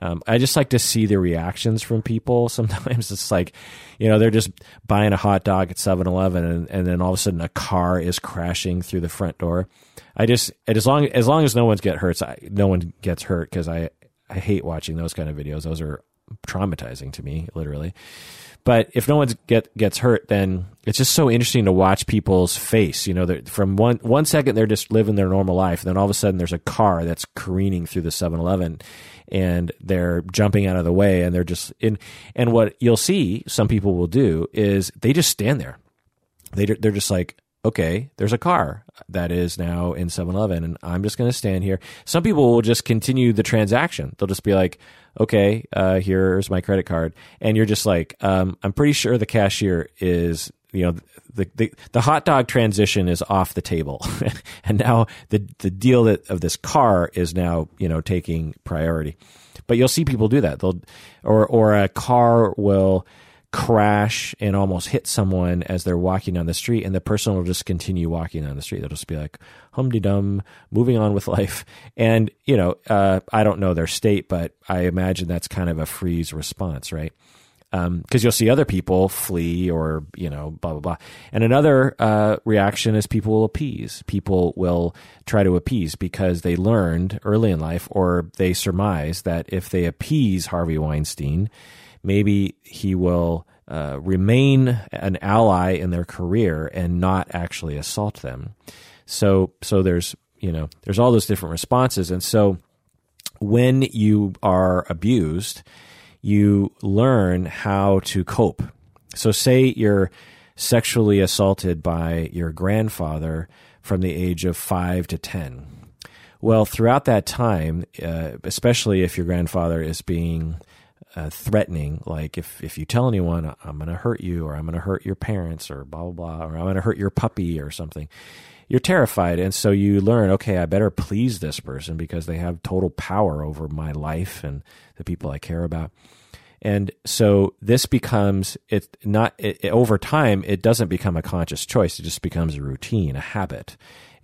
um, I just like to see the reactions from people. Sometimes it's like, you know, they're just buying a hot dog at 7 Eleven and, and then all of a sudden a car is crashing through the front door. I just, as long as, long as no one's get hurt, I, no one gets hurt because I, I hate watching those kind of videos. Those are traumatizing to me, literally. But if no one get gets hurt, then it's just so interesting to watch people's face. You know, from one one second they're just living their normal life, and then all of a sudden there's a car that's careening through the 7-Eleven, and they're jumping out of the way, and they're just in. And what you'll see, some people will do is they just stand there. They they're just like, okay, there's a car that is now in 7-Eleven and I'm just going to stand here. Some people will just continue the transaction. They'll just be like, okay, uh, here's my credit card. And you're just like, um, I'm pretty sure the cashier is, you know, the, the, the hot dog transition is off the table. and now the, the deal that, of this car is now, you know, taking priority. But you'll see people do that. They'll, or, or a car will, crash and almost hit someone as they're walking down the street, and the person will just continue walking down the street. They'll just be like humdy dum, moving on with life. And you know, uh, I don't know their state, but I imagine that's kind of a freeze response, right? Because um, you'll see other people flee or you know blah blah blah. And another uh, reaction is people will appease. People will try to appease because they learned early in life, or they surmise that if they appease Harvey Weinstein maybe he will uh, remain an ally in their career and not actually assault them. So, so there's you know there's all those different responses, and so when you are abused, you learn how to cope. So, say you're sexually assaulted by your grandfather from the age of five to ten. Well, throughout that time, uh, especially if your grandfather is being uh, threatening, like if if you tell anyone, I'm going to hurt you, or I'm going to hurt your parents, or blah blah blah, or I'm going to hurt your puppy, or something. You're terrified, and so you learn, okay, I better please this person because they have total power over my life and the people I care about. And so this becomes it not it, over time. It doesn't become a conscious choice. It just becomes a routine, a habit,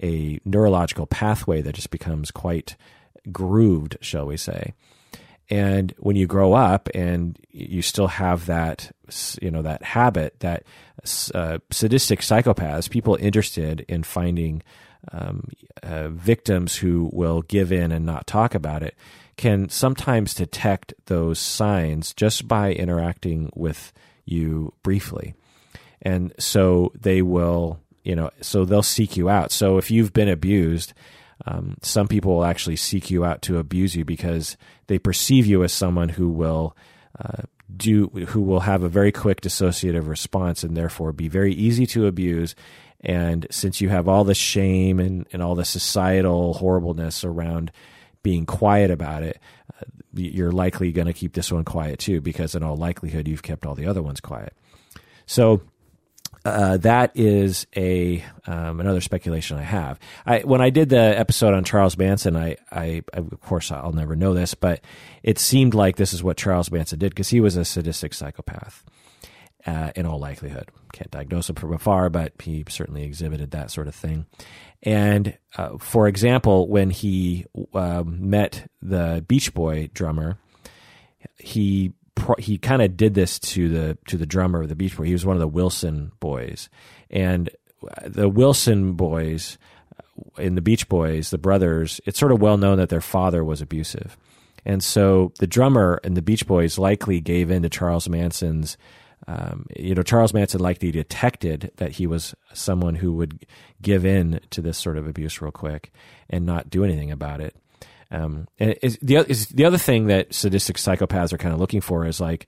a neurological pathway that just becomes quite grooved, shall we say. And when you grow up and you still have that, you know, that habit, that uh, sadistic psychopaths, people interested in finding um, uh, victims who will give in and not talk about it, can sometimes detect those signs just by interacting with you briefly. And so they will, you know, so they'll seek you out. So if you've been abused, um, some people will actually seek you out to abuse you because they perceive you as someone who will uh, do who will have a very quick dissociative response and therefore be very easy to abuse. And since you have all the shame and, and all the societal horribleness around being quiet about it, uh, you're likely going to keep this one quiet too, because in all likelihood, you've kept all the other ones quiet. So uh, that is a um, another speculation I have. I, when I did the episode on Charles Manson, I, I, I, of course I'll never know this, but it seemed like this is what Charles Manson did because he was a sadistic psychopath. Uh, in all likelihood, can't diagnose him from afar, but he certainly exhibited that sort of thing. And uh, for example, when he um, met the Beach Boy drummer, he he kind of did this to the to the drummer of the Beach Boys. He was one of the Wilson boys, and the Wilson boys in the Beach Boys, the brothers. It's sort of well known that their father was abusive, and so the drummer in the Beach Boys likely gave in to Charles Manson's. Um, you know, Charles Manson likely detected that he was someone who would give in to this sort of abuse real quick and not do anything about it. Um, and is the is the other thing that sadistic psychopaths are kind of looking for is like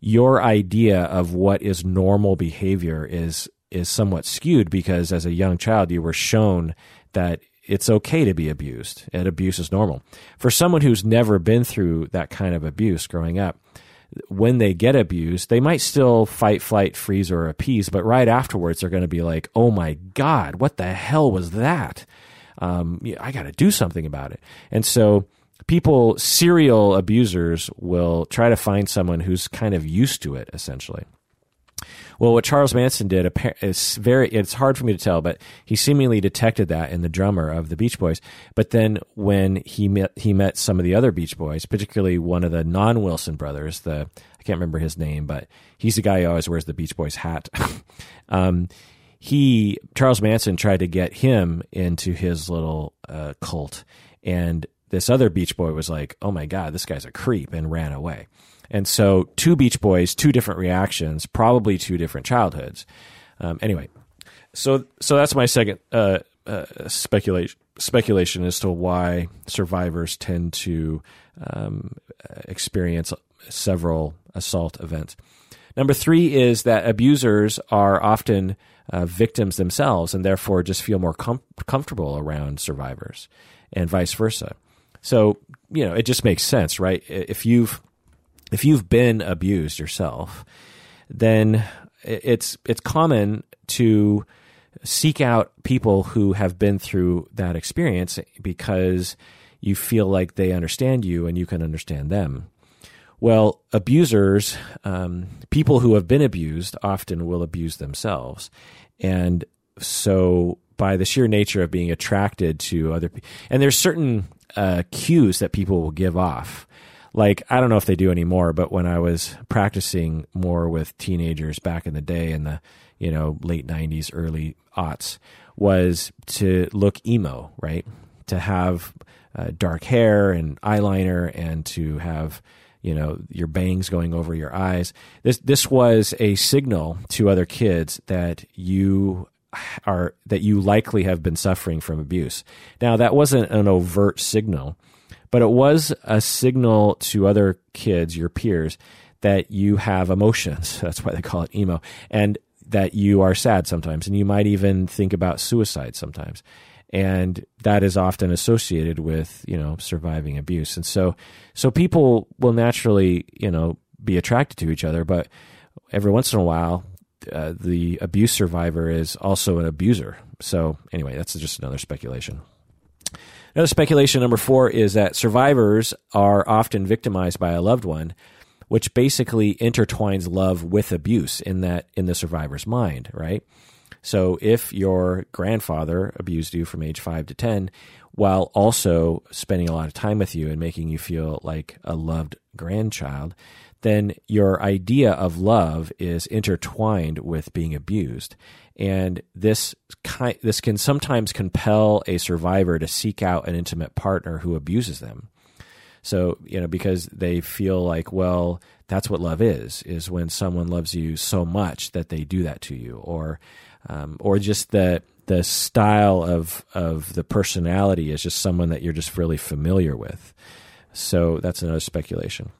your idea of what is normal behavior is is somewhat skewed because as a young child you were shown that it's okay to be abused and abuse is normal. For someone who's never been through that kind of abuse growing up, when they get abused, they might still fight, flight, freeze, or appease, but right afterwards they're going to be like, "Oh my god, what the hell was that?" Um, I got to do something about it. And so people, serial abusers, will try to find someone who's kind of used to it, essentially. Well, what Charles Manson did is very, it's hard for me to tell, but he seemingly detected that in the drummer of the Beach Boys. But then when he met, he met some of the other Beach Boys, particularly one of the non Wilson brothers, the, I can't remember his name, but he's the guy who always wears the Beach Boys hat. um, he Charles Manson tried to get him into his little uh, cult, and this other Beach Boy was like, "Oh my God, this guy's a creep," and ran away. And so, two Beach Boys, two different reactions, probably two different childhoods. Um, anyway, so so that's my second uh, uh, speculation speculation as to why survivors tend to um, experience several assault events. Number three is that abusers are often uh, victims themselves and therefore just feel more com- comfortable around survivors and vice versa. So, you know, it just makes sense, right? If you've if you've been abused yourself, then it's it's common to seek out people who have been through that experience because you feel like they understand you and you can understand them. Well, abusers, um, people who have been abused, often will abuse themselves. And so, by the sheer nature of being attracted to other people, and there's certain uh, cues that people will give off. Like, I don't know if they do anymore, but when I was practicing more with teenagers back in the day in the, you know, late 90s, early aughts, was to look emo, right? To have uh, dark hair and eyeliner and to have you know your bangs going over your eyes. This this was a signal to other kids that you are that you likely have been suffering from abuse. Now that wasn't an overt signal but it was a signal to other kids your peers that you have emotions. That's why they call it emo. And that you are sad sometimes. And you might even think about suicide sometimes and that is often associated with you know surviving abuse. And so so people will naturally you know be attracted to each other but every once in a while uh, the abuse survivor is also an abuser. So anyway that's just another speculation. Another speculation number four is that survivors are often victimized by a loved one which basically intertwines love with abuse in that in the survivor's mind right so if your grandfather abused you from age five to 10, while also spending a lot of time with you and making you feel like a loved grandchild, then your idea of love is intertwined with being abused. And this kind, this can sometimes compel a survivor to seek out an intimate partner who abuses them. So, you know, because they feel like, well, that's what love is, is when someone loves you so much that they do that to you. Or um, or just the the style of of the personality is just someone that you're just really familiar with. So that's another speculation.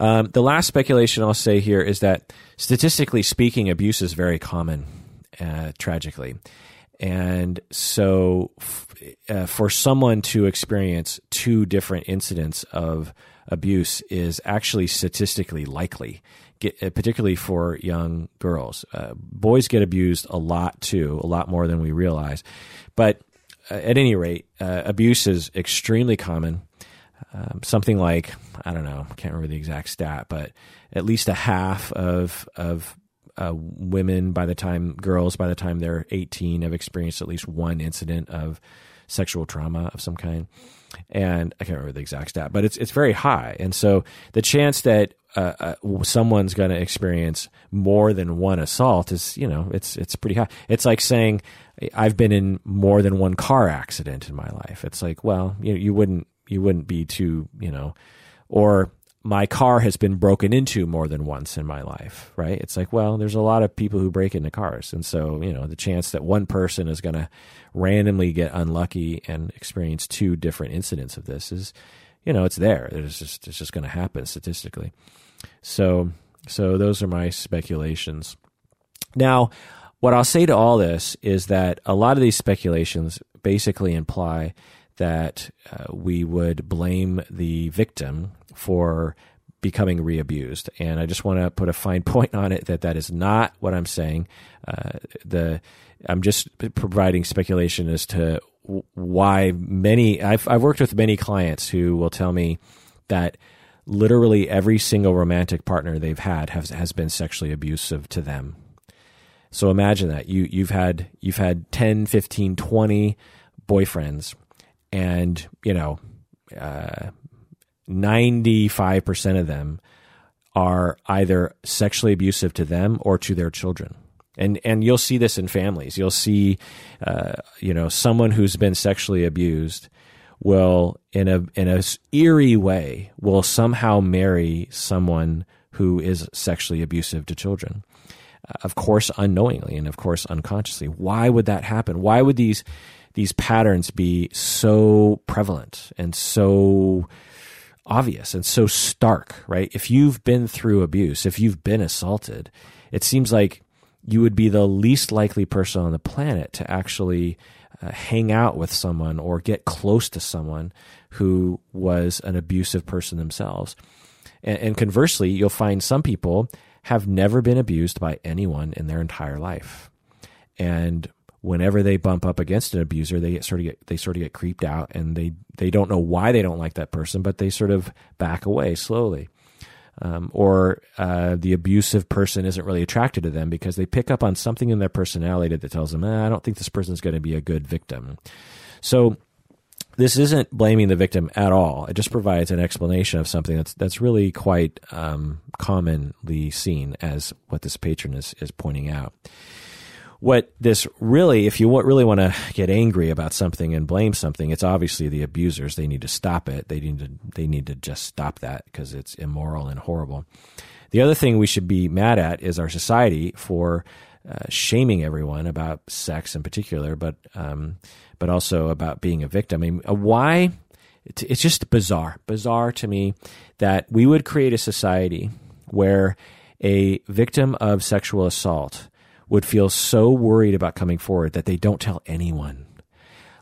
Um, the last speculation I'll say here is that statistically speaking, abuse is very common, uh, tragically. And so, f- uh, for someone to experience two different incidents of abuse is actually statistically likely get, uh, particularly for young girls. Uh, boys get abused a lot too, a lot more than we realize. But uh, at any rate, uh, abuse is extremely common. Um, something like I don't know, I can't remember the exact stat, but at least a half of of uh, women by the time girls by the time they're 18 have experienced at least one incident of sexual trauma of some kind and I can't remember the exact stat, but it's it's very high. And so the chance that uh, uh, someone's going to experience more than one assault is, you know, it's it's pretty high. It's like saying I've been in more than one car accident in my life. It's like, well, you you wouldn't you wouldn't be too, you know, or my car has been broken into more than once in my life, right? It's like, well, there's a lot of people who break into cars. And so, you know, the chance that one person is going to randomly get unlucky and experience two different incidents of this is, you know, it's there. It's just, it's just going to happen statistically. So, so those are my speculations. Now, what I'll say to all this is that a lot of these speculations basically imply that uh, we would blame the victim for becoming re-abused. And I just want to put a fine point on it that that is not what I'm saying. Uh, the I'm just providing speculation as to why many I've I've worked with many clients who will tell me that literally every single romantic partner they've had has has been sexually abusive to them. So imagine that you you've had you've had 10, 15, 20 boyfriends and you know uh, 95% of them are either sexually abusive to them or to their children. And and you'll see this in families. You'll see, uh, you know, someone who's been sexually abused will, in a in a eerie way, will somehow marry someone who is sexually abusive to children. Uh, of course, unknowingly, and of course, unconsciously. Why would that happen? Why would these these patterns be so prevalent and so obvious and so stark, right? If you've been through abuse, if you've been assaulted, it seems like you would be the least likely person on the planet to actually uh, hang out with someone or get close to someone who was an abusive person themselves. And, and conversely, you'll find some people have never been abused by anyone in their entire life. And whenever they bump up against an abuser, they sort of get they sort of get creeped out, and they they don't know why they don't like that person, but they sort of back away slowly. Um, or uh, the abusive person isn't really attracted to them because they pick up on something in their personality that tells them, eh, "I don't think this person's going to be a good victim." So this isn't blaming the victim at all. It just provides an explanation of something that's that's really quite um, commonly seen as what this patron is is pointing out what this really, if you really want to get angry about something and blame something, it's obviously the abusers. They need to stop it. They need to they need to just stop that because it's immoral and horrible. The other thing we should be mad at is our society for uh, shaming everyone about sex in particular, but um, but also about being a victim. I mean, uh, why? It's just bizarre, bizarre to me that we would create a society where a victim of sexual assault would feel so worried about coming forward that they don't tell anyone.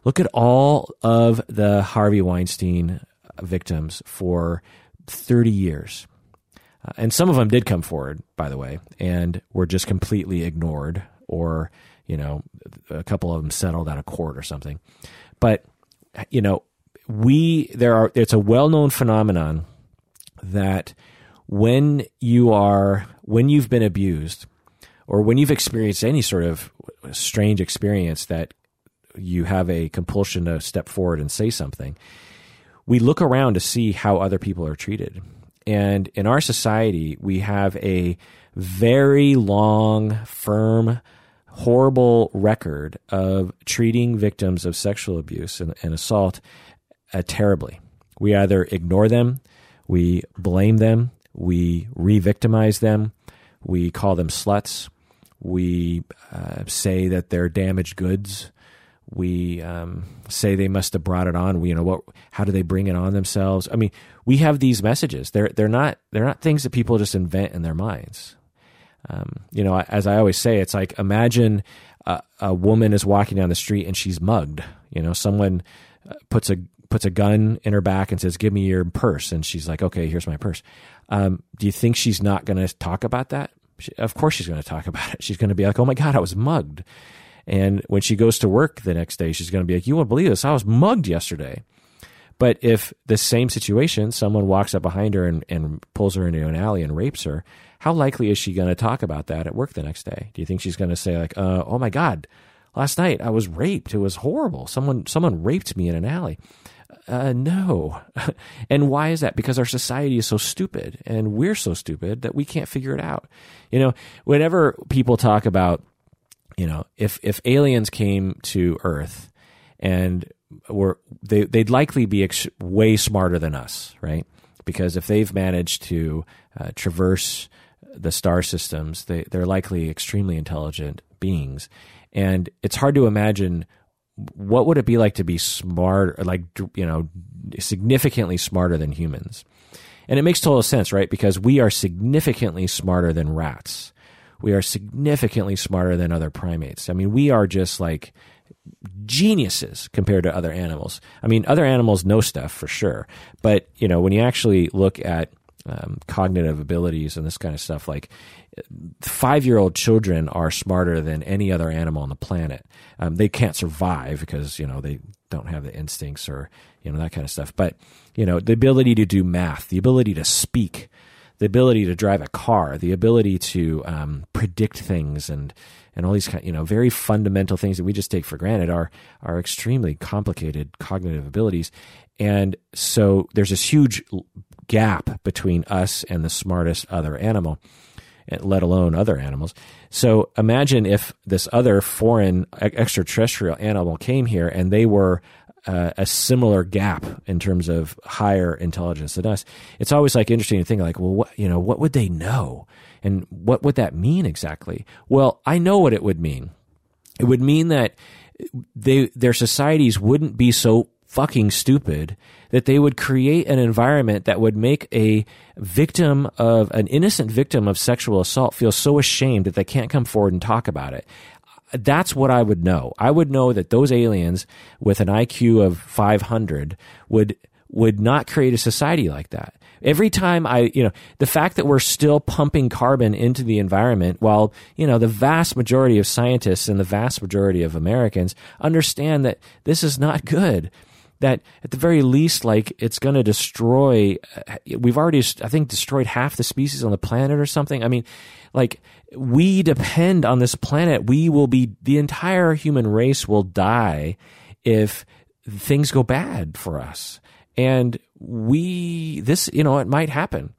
Look at all of the Harvey Weinstein victims for 30 years. Uh, and some of them did come forward, by the way, and were just completely ignored, or, you know, a couple of them settled out of court or something. But, you know, we, there are, it's a well known phenomenon that when you are, when you've been abused, or when you've experienced any sort of strange experience that you have a compulsion to step forward and say something, we look around to see how other people are treated. And in our society, we have a very long, firm, horrible record of treating victims of sexual abuse and, and assault uh, terribly. We either ignore them, we blame them, we re victimize them, we call them sluts, we uh, say that they're damaged goods. We um, say they must have brought it on. We, you know what? How do they bring it on themselves? I mean, we have these messages. They're they're not they're not things that people just invent in their minds. Um, you know, as I always say, it's like imagine a, a, woman is walking down the street and she's mugged. You know, someone uh, puts a puts a gun in her back and says, "Give me your purse," and she's like, "Okay, here's my purse." Um, do you think she's not going to talk about that? She, of course, she's going to talk about it. She's going to be like, "Oh my god, I was mugged." And when she goes to work the next day, she's going to be like, "You won't believe this! I was mugged yesterday." But if the same situation, someone walks up behind her and, and pulls her into an alley and rapes her, how likely is she going to talk about that at work the next day? Do you think she's going to say like, uh, "Oh my God, last night I was raped. It was horrible. Someone someone raped me in an alley." Uh, no. and why is that? Because our society is so stupid and we're so stupid that we can't figure it out. You know, whenever people talk about, you know, if, if aliens came to Earth and were, they, they'd likely be ex- way smarter than us, right? Because if they've managed to uh, traverse the star systems, they, they're likely extremely intelligent beings. And it's hard to imagine what would it be like to be smart, like, you know, significantly smarter than humans? And it makes total sense, right? Because we are significantly smarter than rats. We are significantly smarter than other primates. I mean, we are just like geniuses compared to other animals. I mean, other animals know stuff for sure. But, you know, when you actually look at um, cognitive abilities and this kind of stuff, like five year old children are smarter than any other animal on the planet. Um, they can't survive because, you know, they don't have the instincts or, you know, that kind of stuff. But, you know, the ability to do math, the ability to speak, the ability to drive a car, the ability to um, predict things and, and all these kind, you know, very fundamental things that we just take for granted are, are extremely complicated cognitive abilities. And so there's this huge gap between us and the smartest other animal let alone other animals. So imagine if this other foreign extraterrestrial animal came here and they were uh, a similar gap in terms of higher intelligence than us. It's always like interesting to think like, well, what, you know, what would they know? And what would that mean exactly? Well, I know what it would mean. It would mean that they, their societies wouldn't be so fucking stupid that they would create an environment that would make a victim of an innocent victim of sexual assault feel so ashamed that they can't come forward and talk about it. That's what I would know. I would know that those aliens with an IQ of 500 would would not create a society like that. Every time I, you know, the fact that we're still pumping carbon into the environment while, you know, the vast majority of scientists and the vast majority of Americans understand that this is not good that at the very least, like it's going to destroy. We've already, I think, destroyed half the species on the planet or something. I mean, like we depend on this planet. We will be the entire human race will die if things go bad for us. And we, this, you know, it might happen.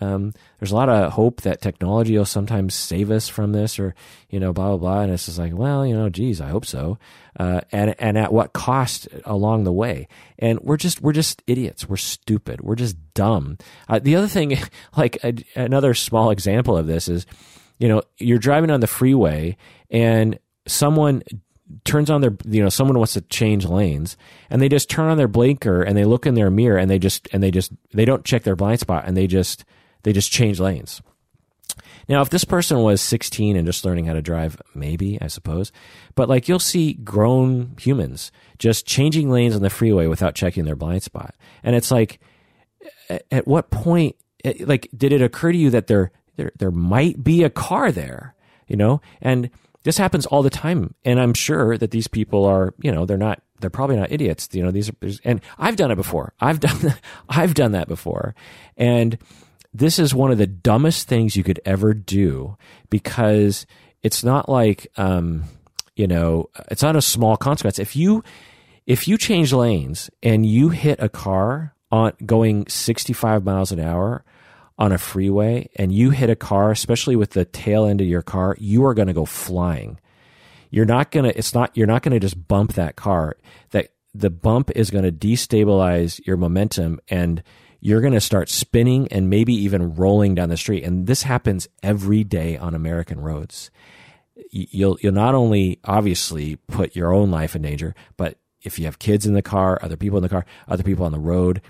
Um, there's a lot of hope that technology will sometimes save us from this, or you know, blah blah blah. And it's just like, well, you know, geez, I hope so. Uh, and and at what cost along the way? And we're just we're just idiots. We're stupid. We're just dumb. Uh, the other thing, like a, another small example of this is, you know, you're driving on the freeway and someone turns on their you know someone wants to change lanes and they just turn on their blinker and they look in their mirror and they just and they just they don't check their blind spot and they just they just change lanes. Now, if this person was 16 and just learning how to drive, maybe, I suppose. But like you'll see grown humans just changing lanes on the freeway without checking their blind spot. And it's like, at what point, eh, like, did it occur to you that there, there, there might be a car there, you know? And this happens all the time. And I'm sure that these people are, you know, they're not, they're probably not idiots. You know, these are, and I've done it before. I've done, I've done that before. And, this is one of the dumbest things you could ever do because it's not like um, you know it's not a small consequence. If you if you change lanes and you hit a car on going 65 miles an hour on a freeway and you hit a car especially with the tail end of your car you are going to go flying. You're not going to it's not you're not going to just bump that car. That the bump is going to destabilize your momentum and you're going to start spinning and maybe even rolling down the street. And this happens every day on American roads. You'll, you'll not only obviously put your own life in danger, but if you have kids in the car, other people in the car, other people on the road,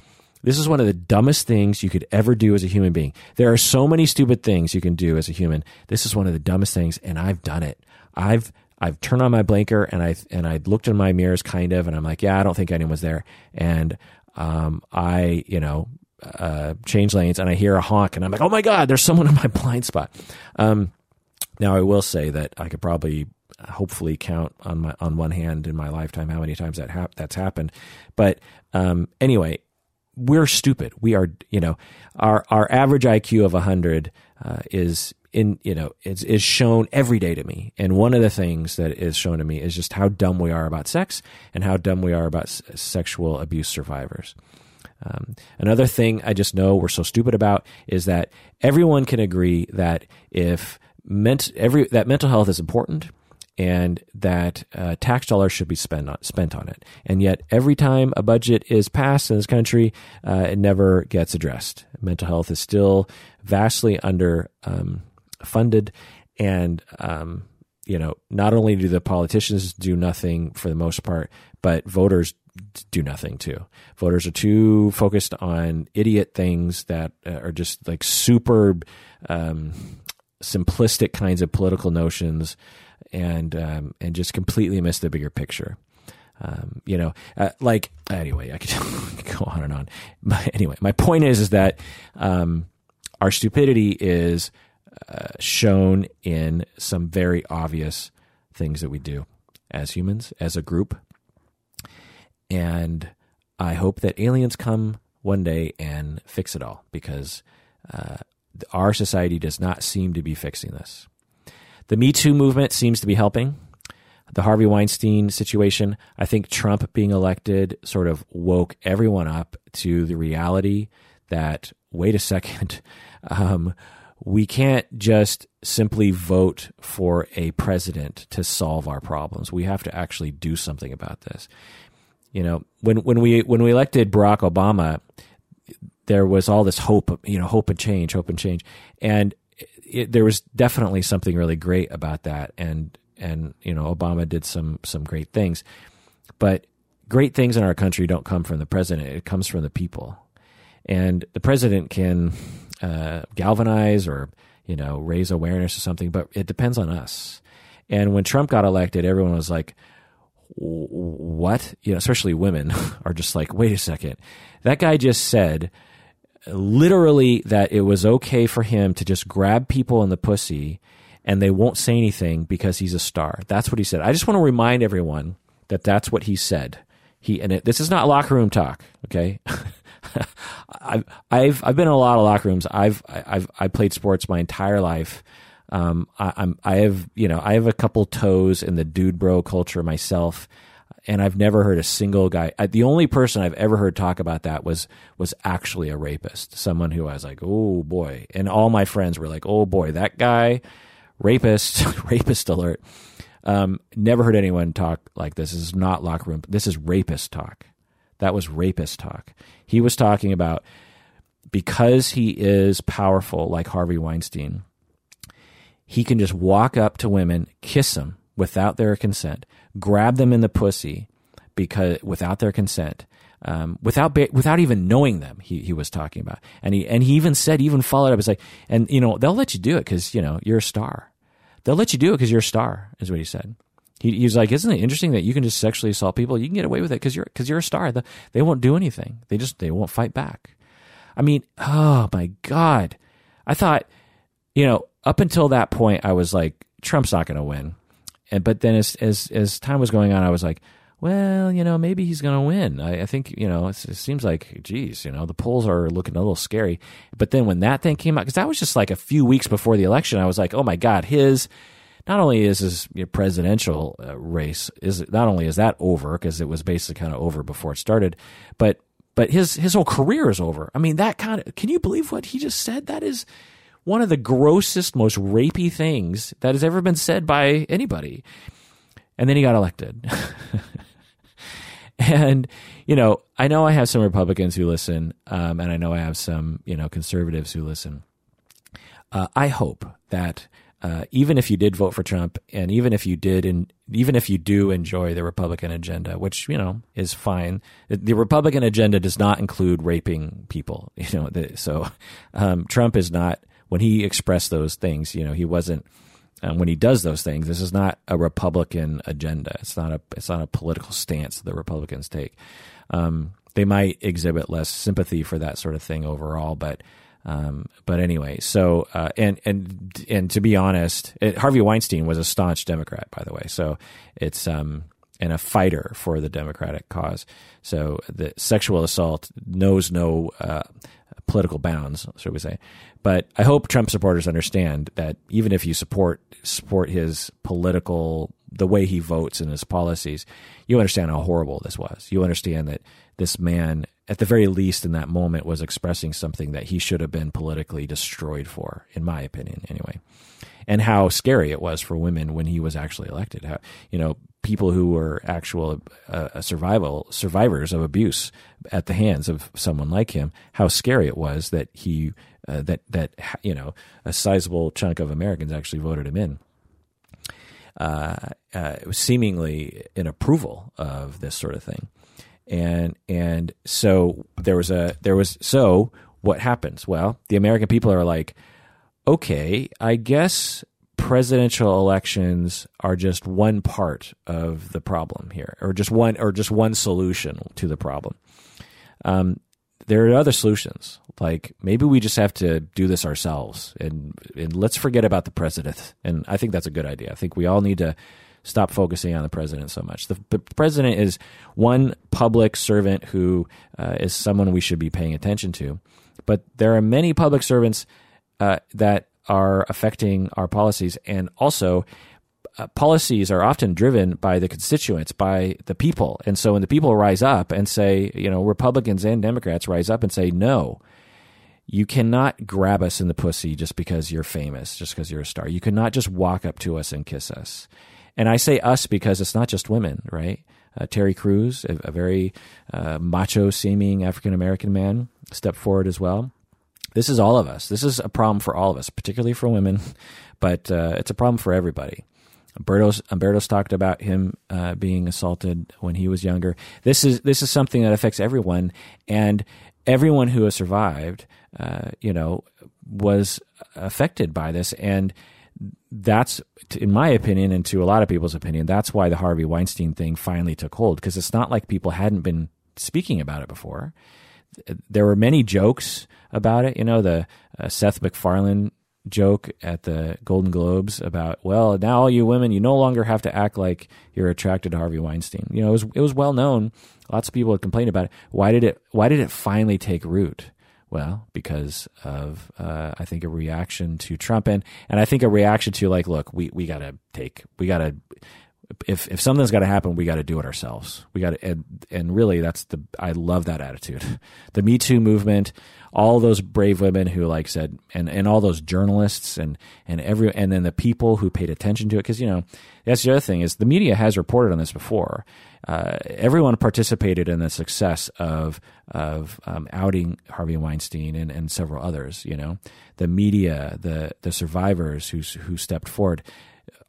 this is one of the dumbest things you could ever do as a human being. There are so many stupid things you can do as a human. This is one of the dumbest things, and I've done it. I've I've turned on my blinker and I and I looked in my mirrors kind of, and I'm like, yeah, I don't think anyone's there, and um, I you know uh, change lanes and I hear a honk and I'm like, oh my God, there's someone in my blind spot. Um, now I will say that I could probably hopefully count on my on one hand in my lifetime how many times that hap- that's happened. But um, anyway, we're stupid. We are, you know, our our average IQ of 100 uh, is in, you know, is is shown every day to me. And one of the things that is shown to me is just how dumb we are about sex and how dumb we are about s- sexual abuse survivors. Um, another thing I just know we're so stupid about is that everyone can agree that if ment- every that mental health is important and that uh, tax dollars should be spent on, spent on it. And yet, every time a budget is passed in this country, uh, it never gets addressed. Mental health is still vastly under um, funded, and um, you know, not only do the politicians do nothing for the most part, but voters do nothing too. Voters are too focused on idiot things that uh, are just like super um, simplistic kinds of political notions, and um, and just completely miss the bigger picture. Um, you know, uh, like anyway, I could go on and on. But anyway, my point is is that um, our stupidity is shown in some very obvious things that we do as humans, as a group, and I hope that aliens come one day and fix it all because uh, our society does not seem to be fixing this. The Me Too movement seems to be helping. The Harvey Weinstein situation, I think Trump being elected sort of woke everyone up to the reality that, wait a second, um, we can't just simply vote for a president to solve our problems. We have to actually do something about this. You know, when when we when we elected Barack Obama, there was all this hope, you know, hope and change, hope and change, and it, there was definitely something really great about that, and and you know, Obama did some some great things, but great things in our country don't come from the president; it comes from the people, and the president can uh, galvanize or you know raise awareness or something, but it depends on us. And when Trump got elected, everyone was like, what? You know, especially women are just like, wait a second. That guy just said literally that it was okay for him to just grab people in the pussy and they won't say anything because he's a star. That's what he said. I just want to remind everyone that that's what he said. He and it, this is not locker room talk, okay? I've I've I've been in a lot of locker rooms. I've I've I played sports my entire life. Um, I, I'm I have you know I have a couple toes in the dude bro culture myself, and I've never heard a single guy. I, the only person I've ever heard talk about that was was actually a rapist, someone who I was like, oh boy, and all my friends were like, oh boy, that guy, rapist, rapist alert. Um, never heard anyone talk like this. This is not locker room. This is rapist talk. That was rapist talk. He was talking about because he is powerful, like Harvey Weinstein he can just walk up to women, kiss them without their consent, grab them in the pussy because without their consent, um, without without even knowing them. He he was talking about, and he and he even said, even followed up, it's like, and you know they'll let you do it because you know you're a star. They'll let you do it because you're a star, is what he said. He, he's like, isn't it interesting that you can just sexually assault people? You can get away with it because you're because you're a star. The, they won't do anything. They just they won't fight back. I mean, oh my god! I thought, you know, up until that point, I was like, Trump's not going to win, and but then as as as time was going on, I was like, well, you know, maybe he's going to win. I, I, think, you know, it seems like, geez, you know, the polls are looking a little scary. But then when that thing came out, because that was just like a few weeks before the election, I was like, oh my God, his, not only is his presidential uh, race, is not only is that over, because it was basically kind of over before it started, but, but his, his whole career is over. I mean, that kind of, can you believe what he just said? That is one of the grossest, most rapey things that has ever been said by anybody. And then he got elected. And, you know, I know I have some Republicans who listen, um, and I know I have some, you know, conservatives who listen. Uh, I hope that uh, even if you did vote for Trump, and even if you did, and even if you do enjoy the Republican agenda, which you know is fine, the Republican agenda does not include raping people. You know, the, so um, Trump is not when he expressed those things. You know, he wasn't and when he does those things, this is not a Republican agenda. It's not a it's not a political stance the Republicans take. Um, they might exhibit less sympathy for that sort of thing overall, but um, but anyway, so uh, and and and to be honest, it, Harvey Weinstein was a staunch Democrat, by the way. So it's um, and a fighter for the Democratic cause. So the sexual assault knows no uh, political bounds, should we say? But I hope Trump supporters understand that even if you support support his political the way he votes and his policies, you understand how horrible this was. You understand that this man, at the very least in that moment, was expressing something that he should have been politically destroyed for, in my opinion, anyway. And how scary it was for women when he was actually elected. How, you know, people who were actual uh, survival survivors of abuse at the hands of someone like him. How scary it was that he uh, that that you know a sizable chunk of Americans actually voted him in. Uh, uh, seemingly in approval of this sort of thing, and and so there was a there was so what happens? Well, the American people are like, okay, I guess presidential elections are just one part of the problem here, or just one or just one solution to the problem. Um, there are other solutions. Like maybe we just have to do this ourselves and, and let's forget about the president. And I think that's a good idea. I think we all need to stop focusing on the president so much. The, the president is one public servant who uh, is someone we should be paying attention to. But there are many public servants uh, that are affecting our policies and also uh, policies are often driven by the constituents, by the people. And so when the people rise up and say, you know, Republicans and Democrats rise up and say, no, you cannot grab us in the pussy just because you're famous, just because you're a star. You cannot just walk up to us and kiss us. And I say us because it's not just women, right? Uh, Terry Crews, a, a very uh, macho seeming African American man, stepped forward as well. This is all of us. This is a problem for all of us, particularly for women, but uh, it's a problem for everybody. Umberto's, Umberto's talked about him uh, being assaulted when he was younger. This is this is something that affects everyone, and everyone who has survived, uh, you know, was affected by this, and that's, in my opinion, and to a lot of people's opinion, that's why the Harvey Weinstein thing finally took hold because it's not like people hadn't been speaking about it before. There were many jokes about it. You know, the uh, Seth MacFarlane joke at the Golden Globes about, well, now all you women, you no longer have to act like you're attracted to Harvey Weinstein. You know, it was it was well known. Lots of people had complained about it. Why did it Why did it finally take root? Well, because of uh, I think a reaction to Trump and and I think a reaction to like, look, we we gotta take we gotta if if something's got to happen, we got to do it ourselves. We got to, and, and really, that's the I love that attitude. The Me Too movement, all those brave women who like said, and and all those journalists and and every and then the people who paid attention to it, because you know that's the other thing is the media has reported on this before. Uh, everyone participated in the success of of um, outing Harvey Weinstein and, and several others. You know, the media, the the survivors who who stepped forward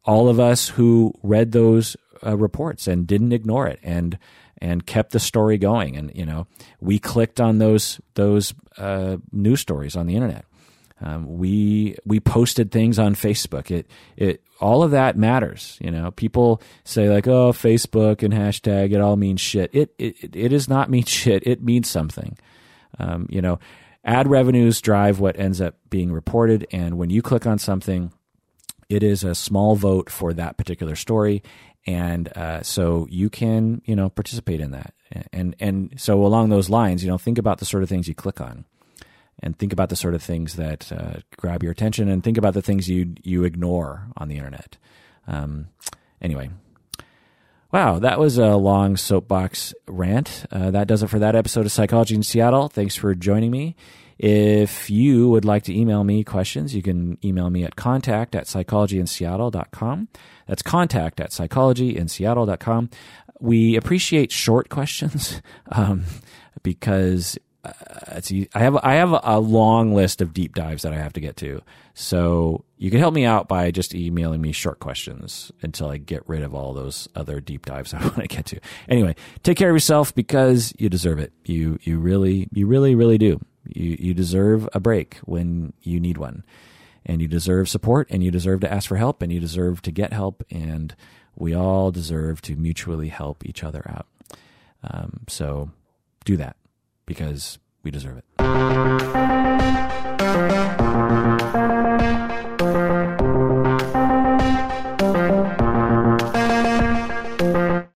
all of us who read those uh, reports and didn't ignore it and and kept the story going. And you know, we clicked on those those uh, news stories on the internet. Um, we we posted things on Facebook. It it all of that matters. You know, people say like, "Oh, Facebook and hashtag it all means shit." It it it does not mean shit. It means something. Um, you know, ad revenues drive what ends up being reported, and when you click on something, it is a small vote for that particular story, and uh, so you can you know participate in that. And and so along those lines, you know, think about the sort of things you click on and think about the sort of things that uh, grab your attention and think about the things you you ignore on the internet. Um, anyway, wow, that was a long soapbox rant. Uh, that does it for that episode of Psychology in Seattle. Thanks for joining me. If you would like to email me questions, you can email me at contact at psychologyinseattle.com. That's contact at psychologyinseattle.com. We appreciate short questions um, because I have I have a long list of deep dives that I have to get to. So you can help me out by just emailing me short questions until I get rid of all those other deep dives I want to get to. Anyway, take care of yourself because you deserve it. You you really you really really do. You you deserve a break when you need one. And you deserve support and you deserve to ask for help and you deserve to get help and we all deserve to mutually help each other out. Um, so do that because we deserve it.